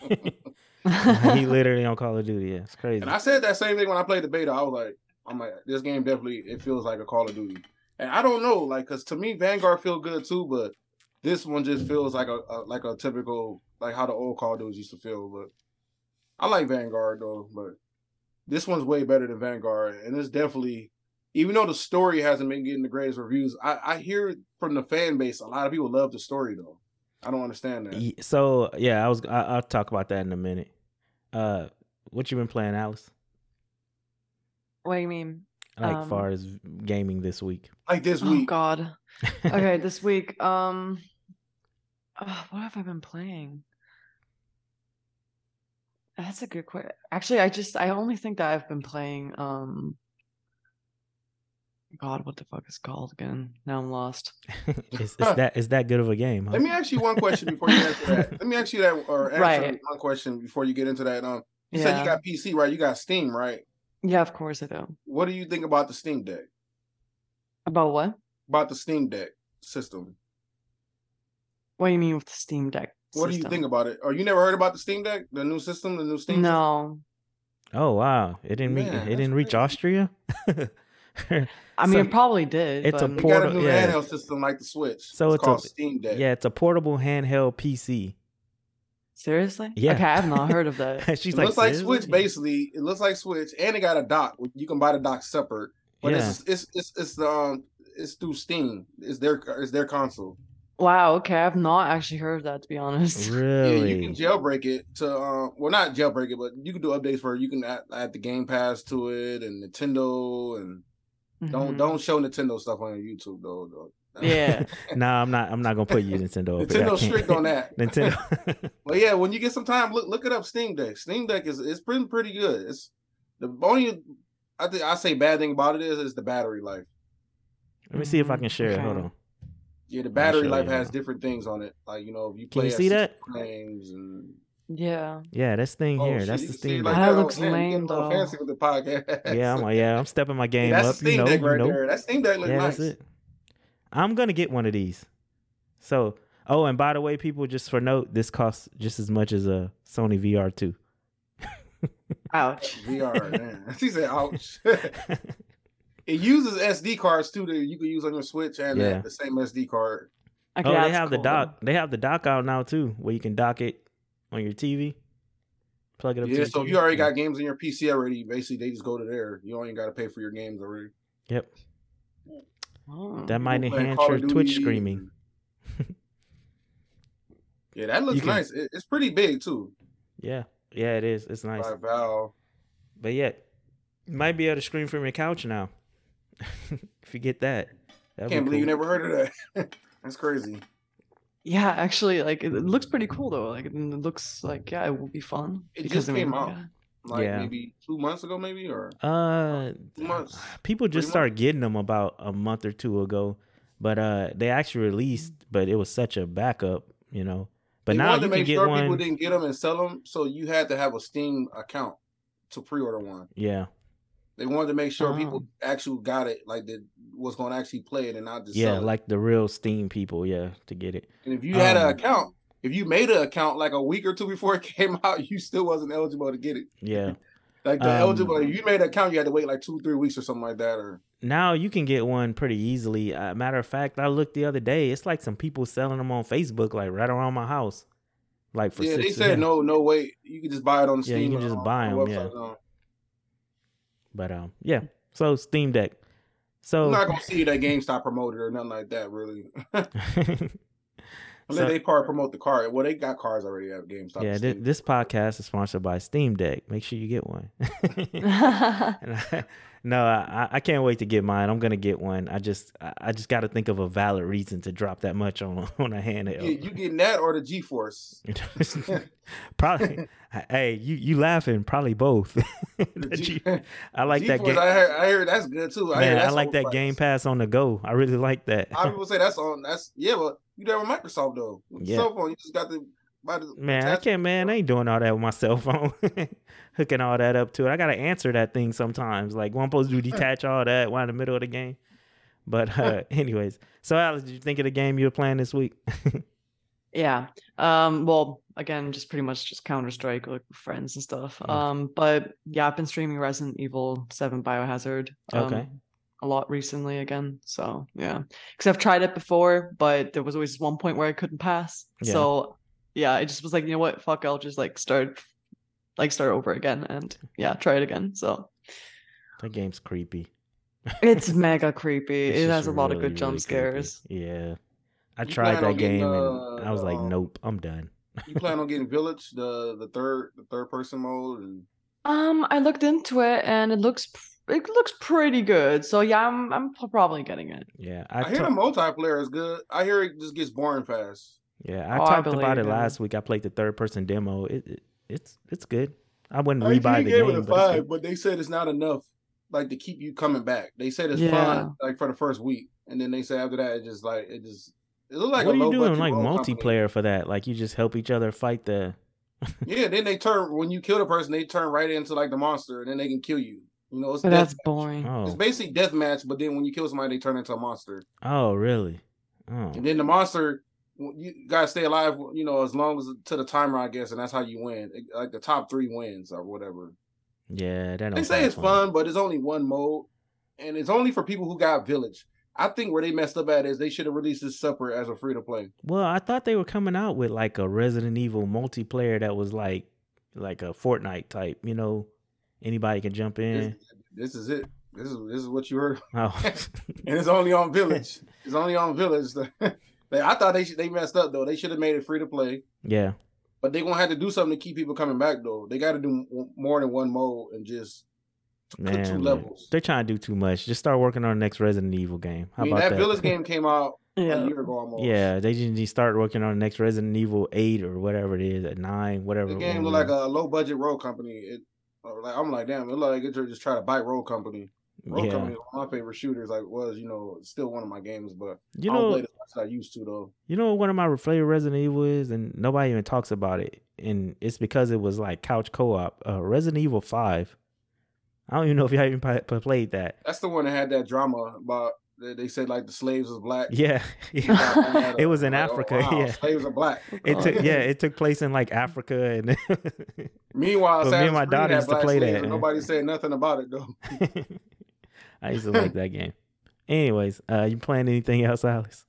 he literally on Call of Duty. Yeah, it's crazy. And I said that same thing when I played the beta. I was like, I'm like, this game definitely it feels like a Call of Duty. And I don't know, like, cause to me Vanguard feel good too, but this one just feels like a, a like a typical like how the old Call of Duty used to feel. But I like Vanguard though, but this one's way better than Vanguard, and it's definitely. Even though the story hasn't been getting the greatest reviews, I, I hear from the fan base a lot of people love the story though. I don't understand that. So yeah, I was. I, I'll talk about that in a minute. Uh, what you been playing, Alice? what do you mean? Like Um, far as gaming this week? Like this Oh week, God. Okay, this week. Um, oh, what have I been playing? That's a good question. Actually, I just I only think that I've been playing. Um, God, what the fuck is it called again? Now I'm lost. is, it's that that good of a game. Huh? Let me ask you one question before you answer that. Let me ask you that, or answer Right. one question before you get into that. Um, you said you got PC, right? You got Steam, right? Yeah, of course I do. What do you think about the Steam Deck? About what? about the Steam Deck system? What do you mean with the Steam Deck? What do you think about it? Or you never heard about the Steam Deck, the new system, the new Steam? No, Oh wow, it didn't reach. Man, It didn't reach crazy. Austria. I mean So, it probably did. it's a but- They got a Portal- yeah. handheld system like the Switch. So it's, it's a- Steam Deck. yeah, it's a portable handheld PC. seriously. Yeah. Okay, I have not heard of that. She's it like, looks like Switch basically. It looks like Switch, and it got a dock. You can buy the dock separate, but Yeah. it's it's it's it's um it's through Steam. It's their it's their console. Wow. Okay, I have not actually heard of that to be honest. Really? Yeah, you can jailbreak it to um well not jailbreak it, but you can do updates where you can add, add the Game Pass to it and Nintendo and don't Mhm. don't show Nintendo stuff on YouTube though. though. Yeah. nah, I'm not. I'm not gonna put you Nintendo. up there. I Nintendo's can't- strict on that. Nintendo. But yeah, when you get some time, look look it up. Steam Deck. Steam Deck is it's pretty pretty good. It's the only I think I say bad thing about it is is the battery life. Let me see if I can share it. Hold on. Yeah, the battery life you has different things on it. Like you know, if you Can play you at see that? frames and Yeah, Yeah. this thing oh, here. shit, That's the thing. see it like That Oh, looks man, lame, getting a little though. Fancy with the podcast. Yeah, I'm. like, Yeah, I'm stepping my game Yeah, that's up. the Steam you know, Deck you right know. there. That Steam Deck looks Yeah, nice. that's it. I'm gonna get one of these. So, oh, and by the way, people, just for note, this costs just as much as a Sony VR two. Ouch. VR, man. She said, "Ouch." It uses SD cards too that you can use on your Switch and Yeah. the, the same SD card. Okay, oh, they that's have the dock. They have the dock out now too, where you can dock it on your TV. Plug it up. Yeah, your so if you already got games on your PC already, basically they just go to there. You don't even got to pay for your games already. Yep. Oh. that might enhance your Twitch Duty streaming. yeah, that looks can- nice. It, it's pretty big too. Yeah, yeah, it is. It's nice. By Valve. But yet, you might be able to stream from your couch now. if you get that, that'd Can't believe you never heard of that. That's crazy. Yeah, actually, like it, it looks pretty cool though. Like it looks like yeah, it will be fun. It because, just I mean, came out. yeah. Like Yeah. maybe two months ago, maybe or Uh, two months. people just Three started getting them about a month or two ago, but uh, they actually released, but it was such a backup, you know. But they now wanted you to can make get sure people didn't get them and sell them, so you had to have a Steam account to pre-order one. Yeah, They wanted to make sure people Oh. actually got it, like that was going to actually play it and not just yeah, like the real Steam people, yeah, to get it. And if you had Um, an account, if you made an account like a week or two before it came out, you still wasn't eligible to get it. Yeah. Like the Um, eligible, if you made an account, you had to wait like two, three weeks or something like that. Or now you can get one pretty easily. Uh, matter of fact, I looked the other day. It's like some people selling them on Facebook, like right around my house, like for yeah, they said no, no way. you can just buy it on Steam Yeah, you can just buy on 'em, the yeah. Website now. But um, yeah. So Steam Deck. So I'm not gonna see that GameStop promoted or nothing like that, really. Unless So- they part promote the car. Well, they got cars already at GameStop. yeah, and thi- Steam. this podcast is sponsored by Steam Deck. Make sure you get one. I- no, I, I can't wait to get mine. I'm gonna get one. I just I I just got to think of a valid reason to drop that much on on a Yeah, handheld. you getting that or the GeForce? probably. hey, you you laughing? Probably both. The G- I like that game. I heard, I heard that's good too. I, Man, I that's like that. Game Pass on the go. I really like that. I people say that's on. That's yeah, but you there with Microsoft though. With Yeah. cell phone, you just got buy the Man, I can't. Man, I ain't doing all that with my cell phone. Hooking all that up to it. I gotta answer that thing sometimes. Like, one supposed to detach all that while in the middle of the game. But uh anyways, so Alex, did you think of the game you were playing this week? Yeah. Um. Well, again, just pretty much just Counter Strike like with friends and stuff. Mm. Um. But yeah, I've been streaming Resident Evil Seven Biohazard. Um, Okay. A lot recently again. So yeah, because I've tried it before, but there was always one point where I couldn't pass. Yeah. So yeah, I just was like, you know what, fuck, I'll just like start, like start over again, and yeah, try it again. So that game's creepy. it's mega creepy. It's it has a lot of good jump really creepy. scares. Yeah. I You tried plan on that getting, game uh, and I was like, um, nope, I'm done. You plan on getting Village, the the third the third person mode, and Um, I looked into it and it looks it looks pretty good. So yeah, I'm I'm probably getting it. Yeah. I, I, hear ta- the multiplayer is good. I hear it just gets boring fast. Yeah, I Oh, I talked about believe it you. last week. I played the third person demo. It, it it's it's good. I wouldn't I rebuy the gave game. it a but five, but they said it's not enough, like to keep you coming back. They said it's Yeah. fun, like for the first week, and then they say after that, it just like it just it looked like what a are you doing like Rogue Company. multiplayer for that? Like you just help each other fight the Yeah, then they turn when you kill the person, they turn right into like the monster, and then they can kill you. You know, it's But that's match. boring. Oh, It's basically death match, but then when you kill somebody, they turn into a monster. oh, really? Oh, And then the monster, you gotta stay alive. You know, as long as to the timer, I guess, and that's how you win. Like the top three wins or whatever. yeah. That They say it's fun, but it's only one mode, and it's only for people who got Village. I think where they messed up at is they should have released this separate as a free to play. Well, I thought they were coming out with like a Resident Evil multiplayer that was like like a Fortnite type. You know, anybody can jump in. This, this is it. This is this is what you heard, Oh, and it's only on Village. it's only on Village. They- I thought they they messed up though. They should have made it free to play, yeah. but they're gonna have to do something to keep people coming back though. They got to do more than one mode and just Man, two levels. they're trying to do too much. Just start working on the next Resident Evil game. How I mean about that, that? Village game came out a Yeah. year ago almost. Yeah, they just need to start working on the next Resident Evil eight or whatever it is at nine, whatever. the game looked like a low budget Rogue Company. It uh, like I'm like damn, it looked like it just try to buy Rogue Company. Rogue yeah. company is one of my favorite shooters. Like was you know still one of my games, but You I don't know, play as much as I used to though. you know what one of my favorite Resident Evil is, and nobody even talks about it, and it's because it was like couch co-op. Uh, Resident Evil Five. I don't even know if y'all even pa- pa- played that. That's the one that had that drama about they they said like the slaves was black. Yeah, yeah. Yeah, it was in like, oh, Africa. wow, Yeah, slaves are black. it took. Yeah, it took place in like Africa, and Meanwhile, But me and my daughter used to play that, and. Nobody said nothing about it though. I used to like that game. Anyways, uh, you playing anything else, Alice?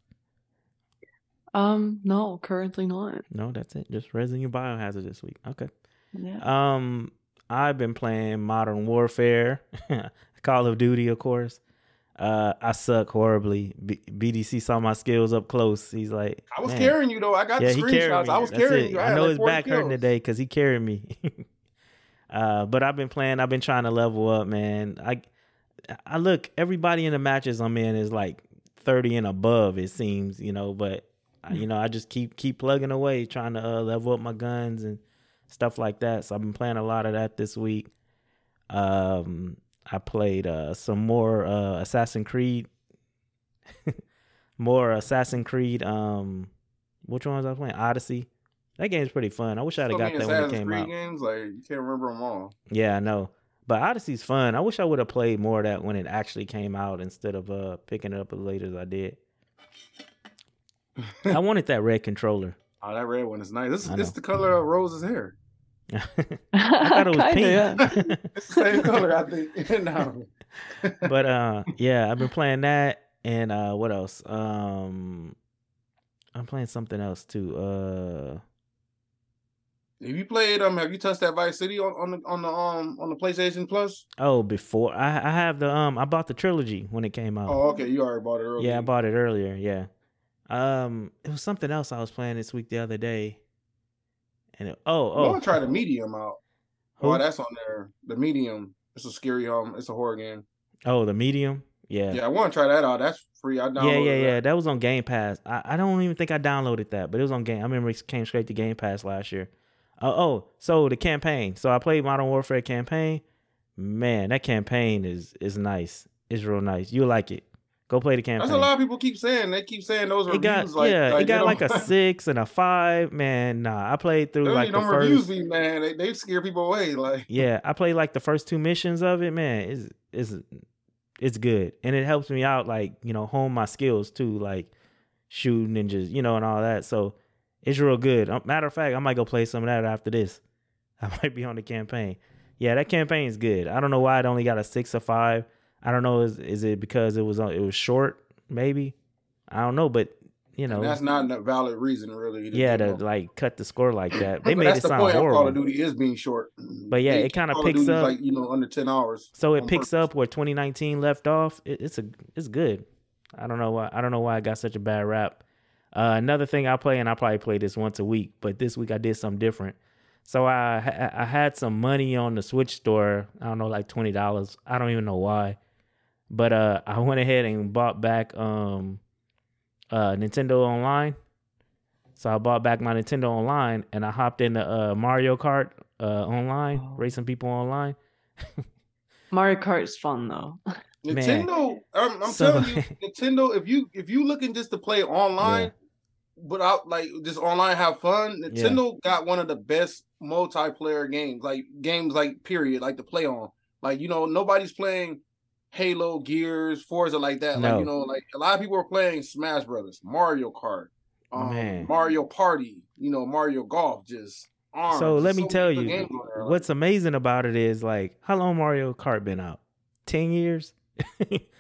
Um, no, currently not. No, that's it. Just Resident Evil Biohazard this week. Okay. Yeah. Um, I've been playing Modern Warfare, Call of Duty, of course. Uh, I suck horribly. B- BDC saw my skills up close. He's like, I was "Man." carrying you though. I got Yeah, the he carried screenshots. me. I was That's carrying it. you. I, had know like his 40 back hurting today because he carried me. uh, but I've been playing. I've been trying to level up, man. I, I look. Everybody in the matches I'm in is like thirty and above. It seems, you know. But I- you know, I just keep keep plugging away, trying to uh, level up my guns and stuff like that. So I've been playing a lot of that this week. Um, I played uh some more uh Assassin Creed. more Assassin Creed. Um, which one was I playing? Odyssey. That game's pretty fun. I wish I'd have So got that when it came Creed out. games, like you can't remember them all. Yeah, I know. But Odyssey's fun. I wish I would have played more of that when it actually came out instead of uh picking it up as late as I did. I wanted that red controller. Oh, that red one is nice. This, I this know. the color of Rose's hair. I thought it was Kinda, pink. yeah. It's the same color, I think. no. but uh yeah, I've been playing that and uh what else? Um I'm playing something else too. Uh Have you played um have you touched that Vice City on, on the on the um on the PlayStation Plus? oh, before I I have the um I bought the trilogy when it came out. Oh, okay, you already bought it earlier. Yeah, I bought it earlier. Yeah. Um, it was something else I was playing this week the other day, and it, oh I oh to try the medium out. Who? Oh, that's on there. The medium. It's a scary um. It's a horror game. oh the medium. Yeah. Yeah, I want to try that out. That's free. I Yeah, yeah, yeah. that. That was on Game Pass. I, I don't even think I downloaded that, but it was on Game. I remember it came straight to Game Pass last year. Uh, oh, so the campaign. So I played Modern Warfare campaign. Man, that campaign is is nice. It's real nice. You'll like it. Go play the campaign. That's a lot of people keep saying. They keep saying those It reviews. got like, yeah, like, it got like a six and a five. Man, nah, I played through like the them reviews first. be man. They, they scare people away. Like Yeah, I played like the first two missions of it. Man, it's it's it's good, and it helps me out like you know hone my skills too, like shooting and just you know and all that. So it's real good. Uh, Matter of fact, I might go play some of that after this. I might be on the campaign. Yeah, that campaign is good. I don't know why it only got a six or five. I don't know. Is is it because it was it was short? Maybe I don't know, but you know, and that's not a valid reason, really. to yeah, to that. like cut the score like that. They made that's it the sound point of Call of Duty is being short. But yeah, They it kinda picks up- like you know under ten hours. So it picks purpose. up where 2019 left off. It, it's a it's good. I don't know why I don't know why I got such a bad rap. Uh, another thing I play and I probably play this once a week, but this week I did something different. So I I had some money on the Switch store. I don't know, like twenty dollars. I don't even know why, but uh, I went ahead and bought back um, uh, Nintendo Online. So I bought back my Nintendo Online and I hopped into uh, Mario Kart uh, online, Oh. racing people online. Mario Kart is fun though. Man. Nintendo, I'm, I'm So- telling you, Nintendo. If you if you looking just to play online, without like just online have fun, Nintendo got one of the best multiplayer games, like games like period, like to play on. Like you know, nobody's playing Halo, Gears, Forza like that. No. Like you know, like a lot of people are playing Smash Brothers, Mario Kart, um, Mario Party. You know, Mario Golf. Just arms. So let me many tell you, there, like- what's amazing about it is like how long Mario Kart been out? Ten years.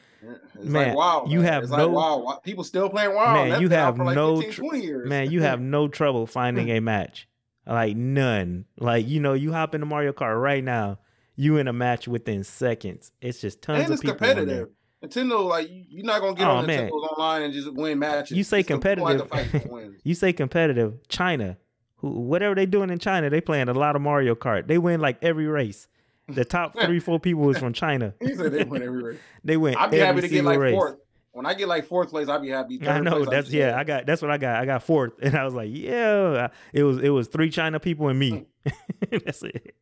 It's Man, like wow, you man. have it's no- like, wow, wow, people still playing WoW. Man, That's you have like no 15, tr- 20 years. Man, you have no trouble finding a match. Like none. Like you know, you hop into Mario Kart right now, you in a match within seconds. It's just tons and of it's people. competitive. Nintendo, like you- you're not gonna get Oh, on man. Nintendo's online and just win matches. You say It's gonna- people like to competitive. You say competitive. China, who whatever they doing in China, they playing a lot of Mario Kart. They win like every race. The top three, four people was from China. He said they went every race. They win I'd be every happy to get like race. fourth. When I get like fourth place, I'd be happy. I know place, that's be yeah. sad. I got that's what I got. I got fourth, and I was like, yeah. It was it was three China people and me. Mm. that's it.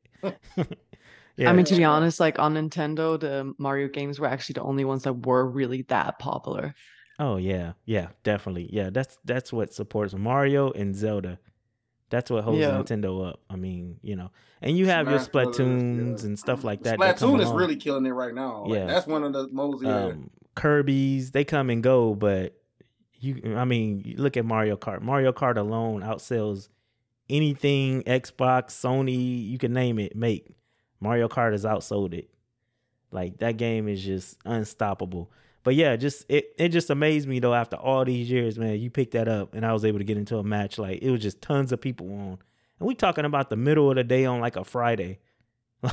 yeah. I mean, to be honest, like on Nintendo, the Mario games were actually the only ones that were really that popular. oh yeah, yeah, definitely. Yeah, that's that's what supports Mario and Zelda. That's what holds Yeah. Nintendo up. I mean, you know, and you have your Smash Brothers, Splatoons yeah. and stuff like that. that Splatoon is along. really killing it right now. Like, Yeah. that's one of the most. Um, Kirby's. They come and go, but you. I mean, you look at Mario Kart. Mario Kart alone outsells anything Xbox, Sony, you can name it. Make Mario Kart has outsold it. Like that game is just unstoppable. But yeah, just it it just amazed me though. After all these years, man, you picked that up, and I was able to get into a match. Like it was just tons of people on, and we talking about the middle of the day on like a Friday.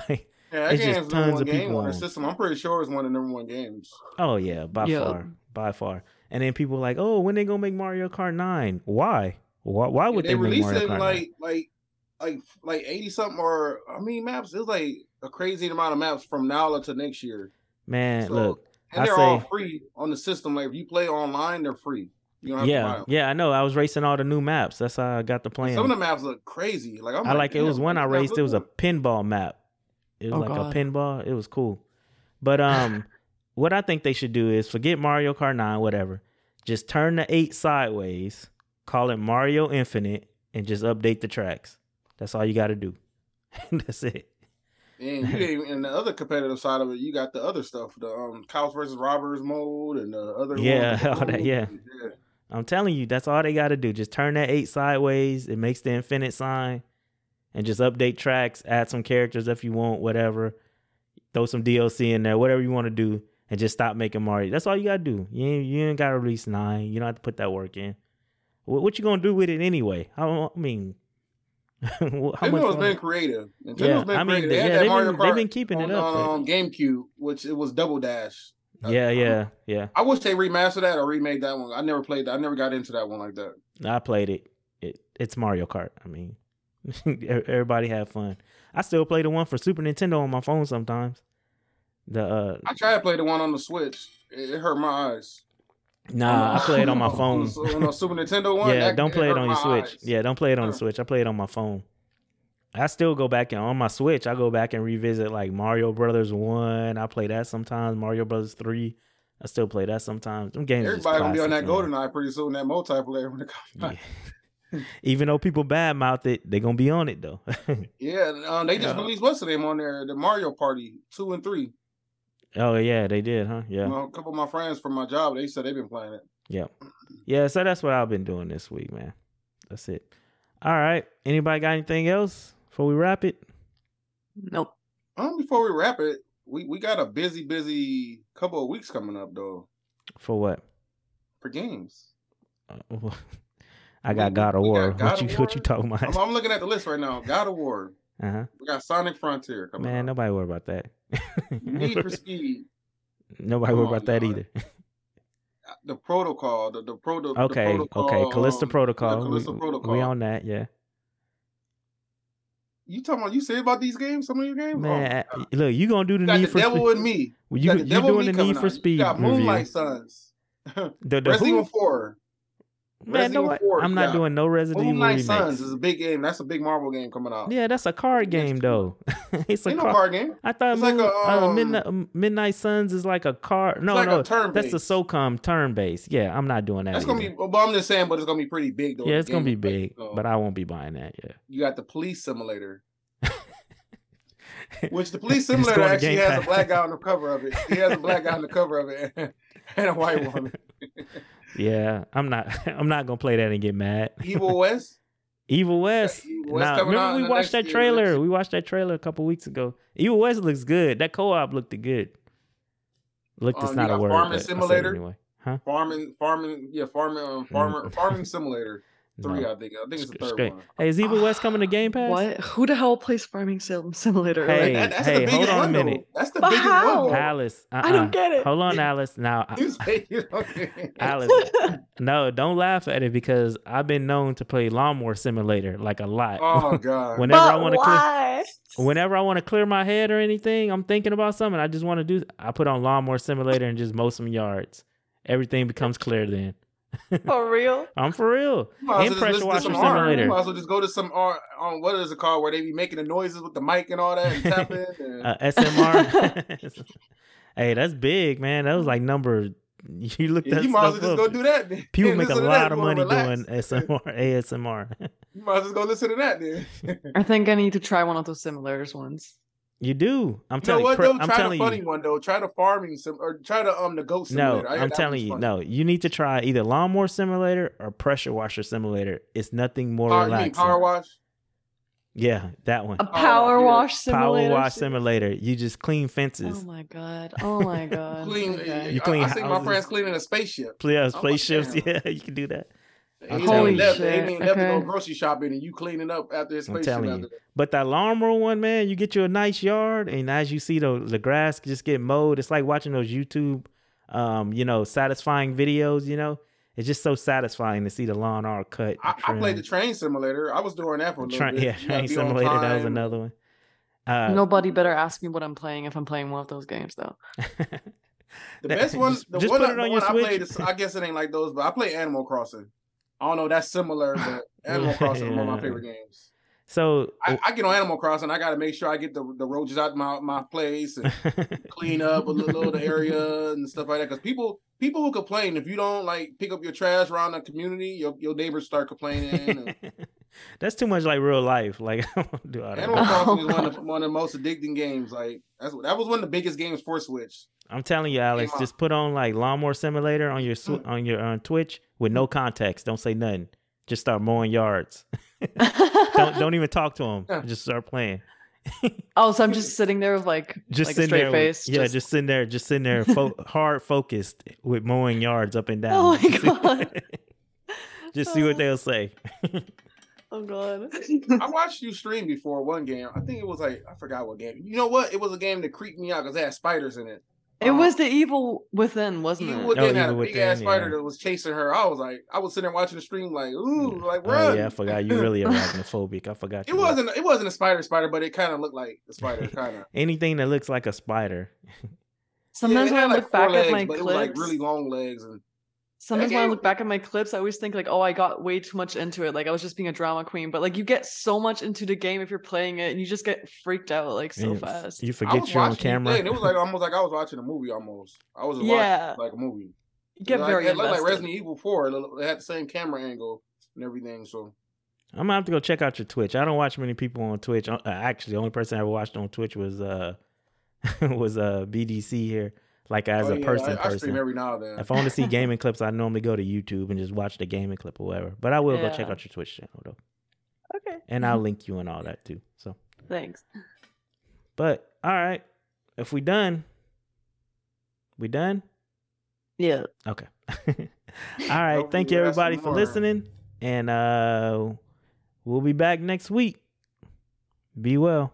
Like yeah, that it's just game's the number tons one of people on the system. I'm pretty sure it's one of the number one games. Oh yeah, by Yeah. far, by far. And then people like, oh, when they gonna make Mario Kart Nine? Why? Why? Why would they they, make released Mario it Kart in 9? like like like like eighty something or I mean maps. It was like a crazy amount of maps from now to next year, Man, so- look, and I they're all free on the system. Like if you play online, they're free. You don't have to buy yeah, them. yeah, I know. I was racing all the new maps. That's how I got the plan. Some of the maps look crazy. Like I'm I like it was damn, one I raced. It look was a pinball map. It was Oh, like God. a pinball. It was cool. But um, what I think they should do is forget Mario Kart Nine, whatever. Just turn the eight sideways, call it Mario Infinite, and just update the tracks. That's all you got to do. That's it. And you didn't, and the other competitive side of it, you got the other stuff, the um Cows versus Robbers mode and the other Yeah, all that, yeah. yeah. I'm telling you, that's all they got to do. Just turn that eight sideways. It makes the infinite sign, and just update tracks, add some characters if you want, whatever. Throw some DLC in there, whatever you want to do, and just stop making Mario. That's all you got to do. You ain't, you ain't got to release nine. You don't have to put that work in. What, what you gonna do with it anyway? I, don't, I mean, how much Nintendo's been creative. Nintendo's Yeah, been I mean, creative. They yeah, they've been, they've been keeping on, it up. on um, GameCube, which it was Double Dash. yeah, I- yeah, yeah. I wish they remastered that or remade that one. I never played that. I never got into that one like that. I played it. It it's Mario Kart. I mean, everybody had fun. I still play the one for Super Nintendo on my phone sometimes. The uh I tried to play the one on the Switch. It, it hurt my eyes. Nah, I play it on my phone. on Super Nintendo one. Yeah, that- don't play it hurt on your Switch. eyes. Yeah, don't play it on the Switch. I play it on my phone. I still go back and on my Switch. I go back and revisit like Mario Brothers one. I play that sometimes. Mario Brothers three. I still play that sometimes. Them games. Everybody gonna be on that. Golden Eye pretty soon. That multiplayer when it comes. Yeah. Even though people badmouth it, they're gonna be on it though. Yeah, um, they just Yeah. released what's the name on there? The Mario Party two and three. Oh yeah, they did, huh? Yeah. You know, a couple of my friends from my job, they said they've been playing it. Yep. Yeah, so that's what I've been doing this week, man. That's it. All right. Anybody got anything else before we wrap it? Nope. Um, before we wrap it, we, we got a busy, busy couple of weeks coming up though For what? for games. Uh, I got We- God of we got War. God What you of what you talking about? I'm, I'm looking at the list right now. God of War. Uh-huh. We got Sonic Frontier coming Man, up. nobody worry about that. Need for Speed. nobody Come worry about that y'all. either. The Protocol. The the, pro, the, the Okay, protocol, okay. Callisto um, Protocol. The Callisto we, Protocol. we on that, yeah. You talking about? You say about these games? Some of your games? Man, oh, uh, look, you gonna do the you Need the for Devil Speed. in me. You you Devil doing the Need for out. Speed You got review. Moonlight Sons. The, the Resident? Evil Four. Man, no, Resident what? Evil 4 I'm not got. doing no Resident Evil Moonlight remakes. Sons is a big game. That's a big Marvel game coming out. Yeah, that's a card game though. it's a Ain't no card. card game. I thought It's like Moon, a, uh, um, Midnight, Midnight Suns is like a card. No, like no, turn that's the based. SOCOM turn based. Yeah, I'm not doing that. That's gonna be. But I'm just saying. But it's gonna be pretty big though. Yeah, it's gonna be big, big, so but I won't be buying that. Yeah, you got the Police Simulator. Which the police simulator actually Game has a black guy on the cover of it. He has a black guy on the cover of it and a white woman. Yeah, I'm not. I'm not gonna play that and get mad. Evil West. Evil West. Evil West Nah, out remember we watched that trailer. We watched that trailer a couple weeks ago. Evil West looks good. That co-op looked good. Looked Um, not a word. Farming but I said it Simulator? anyway. Huh? Farming, farming, yeah, farming, um, farmer, farming simulator three. No. I think. I think it's the third straight. one. Hey, is Evil West coming to Game Pass? What? Who the hell plays Farming Sim- Simulator? Hey, Like, That- that's hey, the biggest hold on a one, though. minute. That's the But biggest how? one. though. Alice, uh-uh. I don't uh-uh. get it. Hold on, Alice. Now, You say you don't. Alice, no, don't laugh at it because I've been known to play Lawnmower Simulator like a lot. Oh god. whenever I want to clear, whenever I want to clear my head or anything, I'm thinking about something. I just want to do. I put on Lawnmower Simulator and just mow some yards. Everything becomes clear then. For real? I'm for real. You might And pressure just listen to washer some R. simulator. Might as well just go to some R on what is it called where they be making the noises with the mic and all that and tap in. And, Uh, SMR. hey, that's big, man. That was like number. You look Yeah, that you might as stuff well just up. go do that. Then. People make a Listen that lot of money relax. doing SMR, ASMR. You might as well go listen to that then. I think I need to try one of those simulators ones. You do. I'm You know telling what you. though? I'm Try telling the funny you. one though. Try the farming sim or try the um the goat No. I, I'm telling you. funny. No, you need to try either lawnmower simulator or pressure washer simulator. It's nothing more Power, you mean relaxing. power wash? Yeah, that one. A power yeah. wash simulator. Power wash simulator. You just clean fences. Oh my god. Oh my god. Clean. Okay. You clean I, see my friends cleaning a spaceship. Play I'm spaceships. damn. Yeah, you can do that. I'm He telling ain't you. left, he Holy ain't left to go shit, okay. grocery shopping and you cleaning up after his I'm spaceship. telling after you. that. But that lawnmower one, man, you get you a nice yard, and as you see the the grass just get mowed, it's like watching those YouTube, um, you know, satisfying videos. You know, it's just so satisfying to see the lawn all cut. I, I played the train simulator. I was doing that for a little Train- bit. yeah, train simulator. That was another one. Uh, Nobody better ask me what I'm playing if I'm playing one of those games though. The best one, the just one, put I- it the on your one I played, is, I guess it ain't like those, but I play Animal Crossing. I don't know, that's similar, but Animal Crossing is one of my favorite games. so I, I get on Animal Crossing, I got to make sure I get the the roaches out my my place and clean up a little, little the area and stuff like that. Because people people will complain if you don't like pick up your trash around the community, your your neighbors start complaining. And that's too much like real life. Like I don't do all that. Animal Crossing is one of the, one of the most addicting games. Like that's that was one of the biggest games for Switch. I'm telling you, Alex, Came out. just put on like lawnmower simulator on your sw- mm. on your on Twitch with no context. Don't say nothing. Just start mowing yards. don't don't even talk to them. Just start playing. oh, so I'm just sitting there with like Just like a sitting straight there, with- face. yeah, just, sitting there, just sitting there, fo- hard focused with mowing yards up and oh down. Oh my God. just see what they'll say. Oh god. I watched you stream before one game. I think it was like I forgot what game. You know what? It was a game that creeped me out because it had spiders in it. it Um, was the evil within, wasn't Evil it? Within Oh, had a Evil big ass spider yeah. that was chasing her. I was like, I was sitting there watching the stream, like, ooh, like Oh run. yeah, I forgot you really arachnophobic. I forgot. It wasn't. It wasn't a spider, spider, but it kind of looked like a spider, kind of. anything that looks like a spider. Sometimes when I look back at my but clips, it was like really long legs, and sometimes when I look back at my clips, I always think like, oh, I got way too much into it. Like I was just being a drama queen. But like you get so much into the game if you're playing it, and you just get freaked out like so you- fast. You forget you're on camera. play, and it was like almost like I was watching a movie. Almost, I was Yeah. watching like a movie. you get Like, very it looked like. Resident Evil Four. It They had the same camera angle and everything. So I'm gonna have to go check out your Twitch. I don't watch many people on Twitch. Uh, actually, the only person I ever watched on Twitch was uh was uh BDC here, like as Oh, a yeah, person I, I stream person. every now and then. If I want to see gaming clips, I normally go to YouTube and just watch the gaming clip or whatever. But I will go check out your Twitch channel though, Okay. and I'll link you and all that too. So, Thanks. but all right, if we done, we done. Yeah. Okay. all right. Hopefully Thank you we'll have some everybody for more. listening, and uh we'll be back next week. Be well.